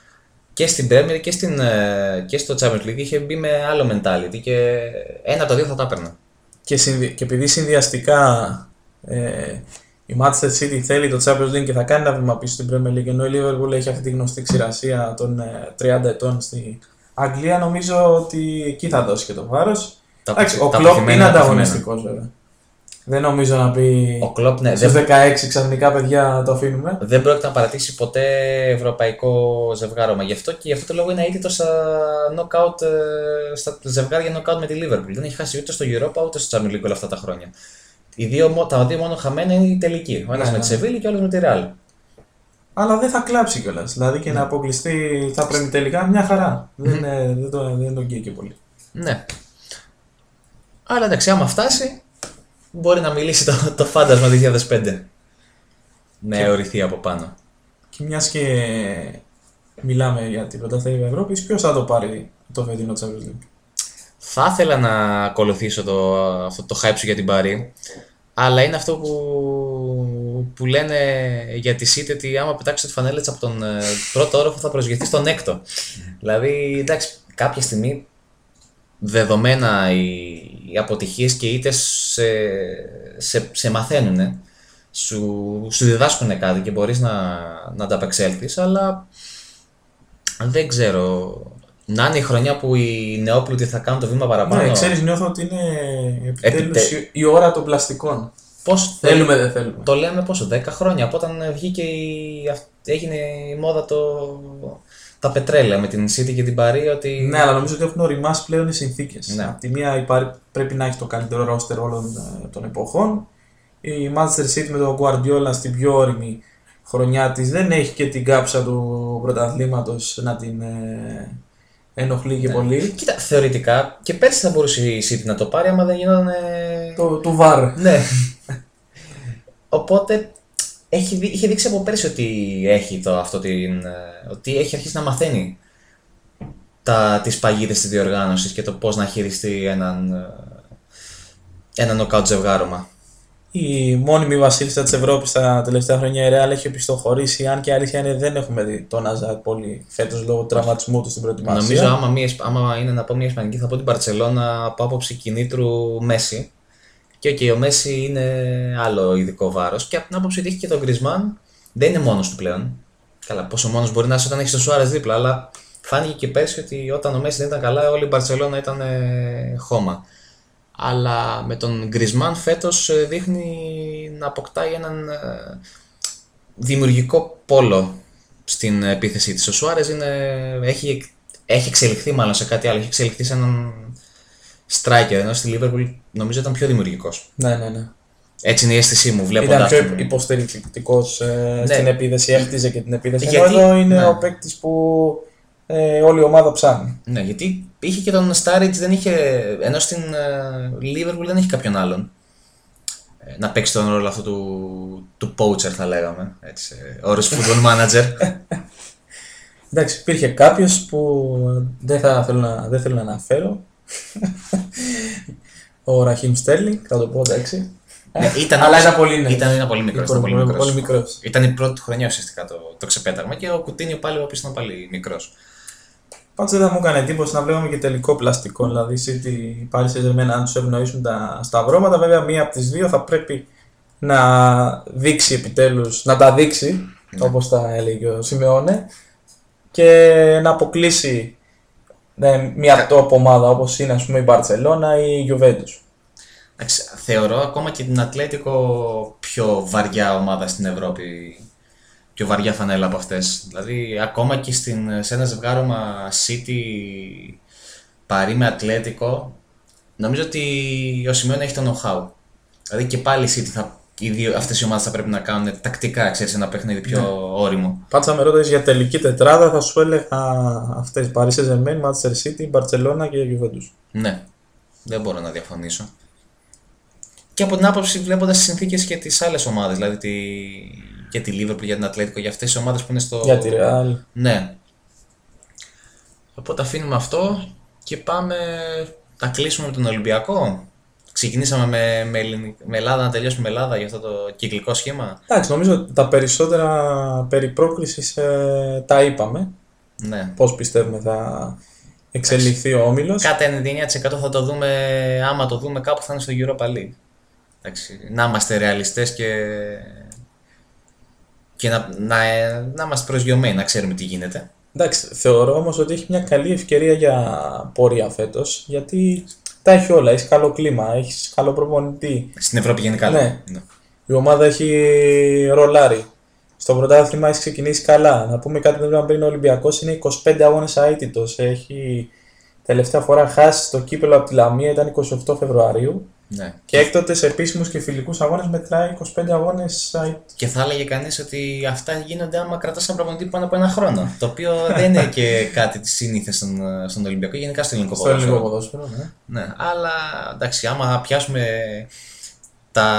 Και στην Premier και, στην, ε, και στο Champions League είχε μπει με άλλο mentality και ένα από τα δύο θα τα έπαιρνα. Και, συνδυ... και επειδή συνδυαστικά ε, η Manchester City θέλει το Champions League και θα κάνει ένα βήμα πίσω στην Premier League, ενώ η Liverpool έχει αυτή τη γνωστή ξηρασία των ε, 30 ετών στη Αγγλία, νομίζω ότι εκεί θα δώσει και το βάρος. Τα Εντάξει, αποθυ- ο τα Κλόπ αποθυμένα, είναι τα αποθυμένα. ανταγωνιστικός βέβαια. Δεν νομίζω να πει Ο Klopp, ναι, στους δεν, 16 ξαφνικά παιδιά το αφήνουμε. δεν πρόκειται να παρατήσει ποτέ ευρωπαϊκό ζευγάρωμα. Γι' αυτό και γι' αυτό το λόγο είναι αίτητο στα, knockout, ε, στα ζευγάρια knockout με τη Liverpool. Δεν έχει χάσει ούτε στο Europa ούτε στο Champions League όλα αυτά τα χρόνια. Οι δύο, μο- τα δύο μόνο χαμένα είναι η τελική. Ο ένας Ναι, με ναι. τη Σεβίλη και ο άλλος με τη Real. Αλλά δεν θα κλάψει κιόλας. Δηλαδή Ναι. και να αποκλειστεί θα πρέπει τελικά μια χαρά. Δεν, ε, δεν, το, δεν τον καίει και πολύ. Ναι. Αλλά εντάξει, άμα φτάσει, μπορεί να μιλήσει το, το φάντασμα 2005. Με αιωρηθεί από πάνω. Και μιας και μιλάμε για την πρωταθλήτρια Ευρώπης, ποιος θα το πάρει το φετινό Champions League; Θα ήθελα να ακολουθήσω το, αυτό το hype σου για την Παρή, αλλά είναι αυτό που, που λένε για τη City ότι άμα πετάξει τη φανέλα της από τον ε, πρώτο όροφο θα προσγειωθεί στον έκτο. δηλαδή, εντάξει, κάποια στιγμή δεδομένα οι, οι αποτυχίες και οι ήττες σε, σε, σε μαθαίνουν, σου, σου διδάσκουν κάτι και μπορείς να, να ανταπεξέλθεις, αλλά δεν ξέρω. Να είναι η χρονιά που οι νεόπλουτοι θα κάνουν το βήμα παραπάνω. Ναι, ξέρεις, νιώθω ότι είναι επιτέλους Επιτε- η, η ώρα των πλαστικών. Πώς Θέλουμε, δεν θέλουμε. Το λέμε πόσο, 10 χρόνια από όταν βγήκε η, αυ- έγινε η μόδα το, τα πετρέλαια με την City και την Παρή ότι... Ναι, αλλά νομίζω ότι έχουν οριμάσει πλέον οι συνθήκες. Ναι. Από τη μία η Πάρη πρέπει να έχει το καλύτερο ρόστερ όλων ε, των εποχών. Η Manchester City με τον Guardiola στην πιο όρημη χρονιά της δεν έχει και την κάψα του πρωταθλήματος να την ε, ενοχλεί και πολύ. Κοίτα, θεωρητικά και πέρσι θα μπορούσε η City να το πάρει άμα δεν γινόταν... Το, του βαρ. Ναι. Οπότε έχει, δει- είχε δείξει από πέρσι ότι έχει το, αυτό την, ε, ότι έχει αρχίσει να μαθαίνει τα, τις παγίδες της διοργάνωσης και το πώς να χειριστεί έναν, ε, ένα νοκάουτ ζευγάρωμα. η μόνιμη βασίλισσα της Ευρώπης τα τελευταία χρόνια η Real έχει επιστοχωρήσει. Αν και η αλήθεια είναι δεν έχουμε δει τον Αζάκ πολύ φέτος λόγω του τραυματισμού του στην προετοιμασία. Νομίζω άμα, μια, άμα είναι να πω μια Ισπανική θα πω την Παρσελώνα από άποψη κινήτρου Μέση. Και okay, ο Μέση είναι άλλο ειδικό βάρος. Και από την άποψη ότι έχει και τον Γκρισμάν, δεν είναι μόνος του πλέον. Καλά, πόσο μόνος μπορεί να είσαι όταν έχεις τον Σουάρες δίπλα, αλλά φάνηκε και πέρσι ότι όταν ο Μέση δεν ήταν καλά, όλη η Μπαρσελόνα ήταν ε, χώμα. Αλλά με τον Γκρισμάν φέτος δείχνει να αποκτάει έναν ε, δημιουργικό πόλο στην επίθεσή της. Ο Σουάρες έχει, έχει εξελιχθεί μάλλον σε κάτι άλλο, έχει εξελιχθεί σε έναν striker, ενώ στη Liverpool νομίζω ήταν πιο δημιουργικός. Ναι, ναι, ναι. Έτσι είναι η αίσθησή μου. Ήταν πιο υποστηρικτικός ε, ναι. στην επίθεση, έχτιζε και την επίθεση. Γιατί, ενώ εδώ είναι ναι. ο παίκτης που ε, όλη η ομάδα ψάχνει. Ναι, γιατί είχε και τον Στάριτ, δεν είχε. ενώ στην Liverpool δεν έχει κάποιον άλλον. Ε, να παίξει τον ρόλο αυτό του, του poacher, θα λέγαμε. Έτσι, ε, όρος football manager. Εντάξει, υπήρχε κάποιος που δεν θα θέλω να, δεν θέλω να αναφέρω. Ο Ραχίμ Στέρλινγκ, θα το πω εντάξει. Ναι, ήταν Αλλά ήταν πολύ, ναι. ήταν, ήταν πολύ μικρός. Ήταν πολύ, μικρός. πολύ μικρός. Ήταν η πρώτη χρονιά ουσιαστικά το, το ξεπέταγμα και ο Κουτίνιο πάλι ο οποίο ήταν πάλι μικρός. Πάντως δεν θα μου έκανε εντύπωση να βλέπουμε και τελικό πλαστικό. Δηλαδή, City πάρει σε ζερμένα αν τους ευνοήσουν τα σταυρώματα. Βέβαια, μία από τις δύο θα πρέπει να δείξει επιτέλους, να τα δείξει, ναι. όπως τα έλεγε ο Σιμεώνε, και να αποκλείσει ναι, μια top ομάδα όπως είναι ας πούμε, η Μπαρσελόνα ή η Juventus. Θεωρώ ακόμα και την Ατλέτικο πιο βαριά ομάδα στην Ευρώπη. Πιο βαριά φανέλα από αυτές. Δηλαδή, ακόμα και στην, σε ένα ζευγάρωμα City παρή με Ατλέτικο, νομίζω ότι ο Σιμεών έχει το know-how. Δηλαδή και πάλι η City θα, οι δύο, αυτές οι ομάδες θα πρέπει να κάνουν τακτικά ξέρεις, ένα παιχνίδι πιο ναι. όριμο. Πάντως με ρώτησες για τελική τετράδα θα σου έλεγα αυτές Paris Saint-Germain, Manchester City, Barcelona και Juventus. Ναι, δεν μπορώ να διαφωνήσω και από την άποψη βλέποντας τις συνθήκες και τις άλλες ομάδες, δηλαδή τη, και τη Liverpool για την Ατλέτικο, για αυτές τις ομάδες που είναι στο. Για τη Real. Ναι. Οπότε αφήνουμε αυτό και πάμε να κλείσουμε με τον Ολυμπιακό. Ξεκινήσαμε με, με, με Ελλάδα να τελειώσουμε με Ελλάδα για αυτό το κυκλικό σχήμα. Εντάξει, νομίζω τα περισσότερα περί πρόκληση ε, τα είπαμε. Ναι. Πώς πιστεύουμε θα εξελιχθεί ο όμιλος. Κάτα 99% θα το δούμε, άμα το δούμε κάπου θα είναι στο Europa League. Εντάξει, να είμαστε ρεαλιστές και, και να, να, να είμαστε προσγειωμένοι, να ξέρουμε τι γίνεται. Εντάξει, θεωρώ όμως ότι έχει μια καλή ευκαιρία για πορεία φέτος, γιατί τα έχει όλα. Έχεις καλό κλίμα, έχεις καλό προπονητή. Στην Ευρώπη γενικά. Ναι. ναι. Η ομάδα έχει ρολάρι. Στο πρωτάθλημα έχεις ξεκινήσει καλά. Να πούμε κάτι που δεν πριν ο Ολυμπιακός είναι 25 αγώνες αίτητος. Έχει τελευταία φορά χάσει το κύπελο από τη Λαμία, ήταν 28 Φεβρουαρίου. Ναι. Και έκτοτε σε επίσημους και φιλικούς αγώνες μετράει 25 αγώνες. Και θα έλεγε κανείς ότι αυτά γίνονται άμα κρατάς ένα προπονητή πάνω από ένα χρόνο. το οποίο δεν είναι και κάτι της σύνηθες στον, στον Ολυμπιακό, γενικά στο ελληνικό ποδόσφαιρο. Στο ελληνικό ποδόσφαιρο, ναι. ναι. Αλλά εντάξει, άμα πιάσουμε τα,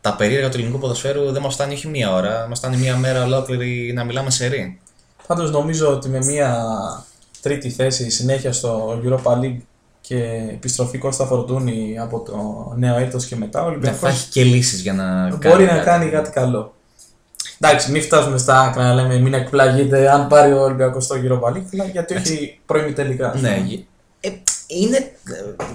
τα περίεργα του ελληνικού ποδοσφαίρου, δεν μας φτάνει όχι μία ώρα, μας φτάνει μία μέρα ολόκληρη να μιλάμε σε ρί. Πάντως νομίζω ότι με μία τρίτη θέση συνέχεια στο Europa League και επιστροφή Κώστα Φορτούνη από το νέο έτος και μετά. Ο Ολυμπιακός θα έχει και λύσεις για να μπορεί να κάνει κάτι καλό. Εντάξει, μην φτάσουμε στα άκρα να λέμε μην εκπλαγείτε αν πάρει ο Ολυμπιακός στο γύρο παλί, γιατί έχει πρώιμη τελικά. Ναι, ε, είναι ε,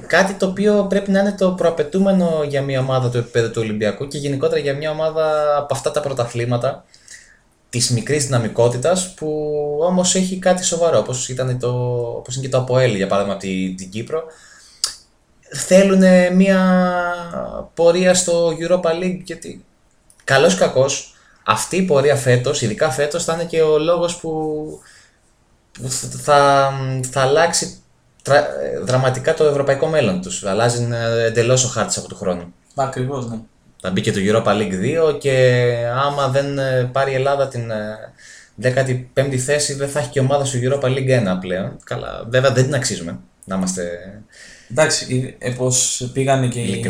κάτι το οποίο πρέπει να είναι το προαπαιτούμενο για μια ομάδα του επίπεδου του Ολυμπιακού και γενικότερα για μια ομάδα από αυτά τα πρωταθλήματα της μικρής δυναμικότητας που όμως έχει κάτι σοβαρό όπως, ήταν το, όπως είναι και το ΑΠΟΕΛ για παράδειγμα από την, την Κύπρο. Θέλουν μια πορεία στο Europa League γιατί καλός κακός αυτή η πορεία φέτος, ειδικά φέτος θα είναι και ο λόγος που, που θα, θα αλλάξει δραματικά το ευρωπαϊκό μέλλον τους. Αλλάζει εντελώς ο χάρτης από του χρόνου. Ακριβώς ναι θα μπει και το Europa League 2 και άμα δεν ε, πάρει η Ελλάδα την 15η ε, θέση δεν θα έχει και ομάδα στο Europa League 1 πλέον. Καλά, βέβαια δεν την αξίζουμε να είμαστε Εντάξει, ε, πώ πήγαν και οι,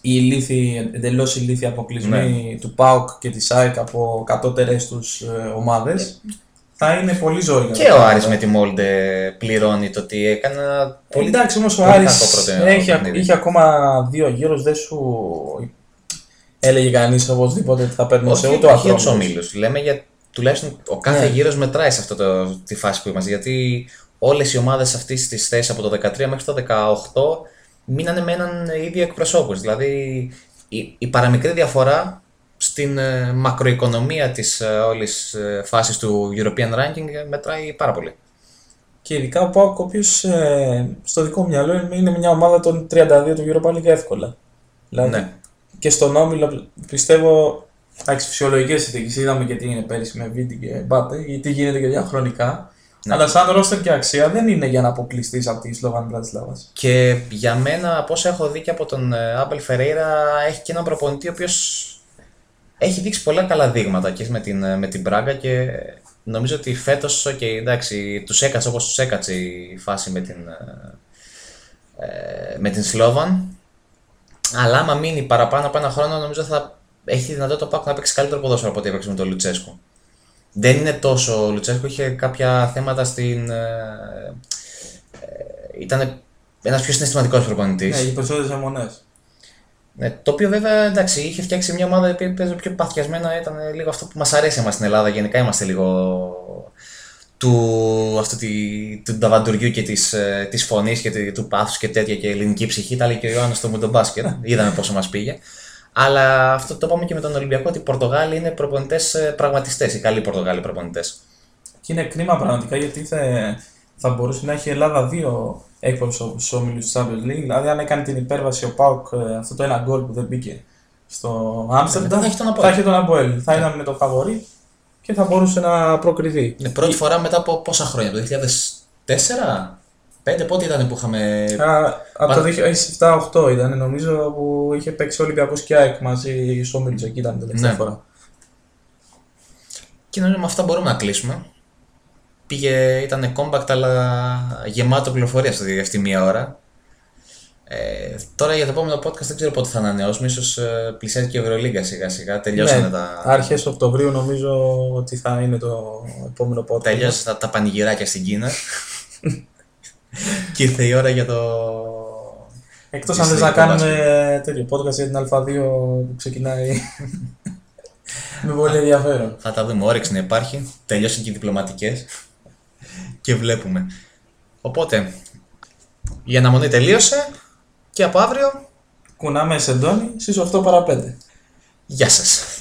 οι ηλίθιοι, εντελώς ηλίθιοι αποκλεισμοί ναι. του ΠΑΟΚ και της ΑΕΚ από κατώτερες τους ομάδες. Θα είναι πολύ ζόρι. Και ο Άρης με τη Μόλντε πληρώνει το ότι έκανα. Πολύ... Εντάξει, όμως ο Άρης έχει, είχε ακόμα δύο γύρους, δεν σου έλεγε κανείς οπωσδήποτε ότι θα περνούσε Όχι, ούτε ο όχι για του Ατρόμητος. ομίλου. Λέμε για τουλάχιστον ο κάθε Ναι. γύρος μετράει σε αυτή τη φάση που είμαστε. Γιατί όλες οι ομάδες αυτής της θέσης από το 13 μέχρι το 18 μείνανε με έναν ίδιο εκπροσώπους. Δηλαδή η, η παραμικρή διαφορά στην ε, μακροοικονομία της ε, όλης ε, φάσης του European Ranking ε, μετράει πάρα πολύ. Και ειδικά ο Πάοκ, ο οποίος στο δικό μου μυαλό είναι μια ομάδα των 32 του Europa League εύκολα. Δηλαδή, Ναι. Και στον Όμιλο πιστεύω. Εντάξει, φυσιολογικές συνθήκες. Είδαμε και τι είναι πέρυσι με Βίντι και Μπάτε, ή τι γίνεται και διαχρονικά. Ναι. Αλλά σαν ρόστερ και αξία δεν είναι για να αποκλειστείς από τη Σλοβάν Μπρατισλάβας. Και για μένα, από όσα έχω δει και από τον ε, Άμπελ Φερέιρα, έχει και έναν προπονητή ο οποίος έχει δείξει πολλά καλά δείγματα και με την, ε, με την Μπράγκα και νομίζω ότι φέτος, okay, εντάξει, τους έκατσε όπως τους έκατσε η φάση με την, ε, ε, με την Σλόβαν. Αλλά άμα μείνει παραπάνω από ένα χρόνο, νομίζω θα έχει τη δυνατότητα ο Πάκου να παίξει καλύτερο ποδόσφαιρο από ό,τι έπαιξε με τον Λουτσέσκου. Δεν είναι τόσο. Ο Λουτσέσκου είχε κάποια θέματα στην. Ε, ε, ήταν ένας πιο συναισθηματικός προπονητής. Ναι, οι περισσότερες αιμονέ. Ναι, το οποίο βέβαια εντάξει, είχε φτιάξει μια ομάδα που παίζει πιο παθιασμένα. Ήταν λίγο αυτό που μας αρέσει εμάς στην Ελλάδα. Γενικά είμαστε λίγο του, αυτού, τη, του ταβαντουριού και της της φωνής και τη- του πάθους και τέτοια και ελληνική ψυχή. Τα λέει και ο Ιωάννης στο Μουντομπάσκετ. Είδαμε πόσο μας πήγε. Αλλά αυτό το είπαμε και με τον Ολυμπιακό ότι οι Πορτογάλοι είναι προπονητές πραγματιστές. Οι καλοί Πορτογάλοι προπονητές. Και είναι κρίμα πραγματικά γιατί θα, θα μπορούσε να έχει η Ελλάδα δύο έκπροσωπου στους όμιλου της Champions League. Δηλαδή, αν έκανε την υπέρβαση ο Πάουκ ε, αυτό το ένα γκολ που δεν μπήκε στο Άμστερνταμ, θα έχει τον Αποέλ. θα είχε τον Αποέλ. Θα ήταν με το φαβορή και θα μπορούσε να προκριθεί. Είναι πρώτη φορά μετά από πόσα χρόνια, από το 2004, 5 πότε ήταν που είχαμε. Α, από το Πάρα- 2007-8 ήταν νομίζω που είχε παίξει ο Ολυμπιακός και ΑΕΚ μαζί στου όμιλου. Εκεί ήταν η τελευταία Ναι. φορά. Και νομίζω με αυτά μπορούμε να κλείσουμε. Πήγε, ήταν compact αλλά γεμάτο πληροφορία αυτή, αυτή μία ώρα. Ε, τώρα για το επόμενο podcast δεν ξέρω πότε θα ανανεώσουμε. Ίσως ε, πλησιάζει και η Ευρωλίγκα σιγά σιγά. Τελειώσανε Ναι, τα, Αρχές Οκτωβρίου νομίζω ότι θα είναι το επόμενο podcast. τελειώσανε τα, τα πανηγυράκια στην Κίνα. και ήρθε η ώρα για το. Εκτός Της αν θες να Λίγκας κάνουμε τέτοιο podcast για την Α2 που ξεκινάει με πολύ ενδιαφέρον. Θα τα δούμε. Όρεξη να υπάρχει. Τελειώσαν και οι διπλωματικές. και βλέπουμε. Οπότε, η αναμονή τελείωσε. Και από αύριο, Κουνάμε σε Ντόνι στις 8 παρα 5. γεια σας.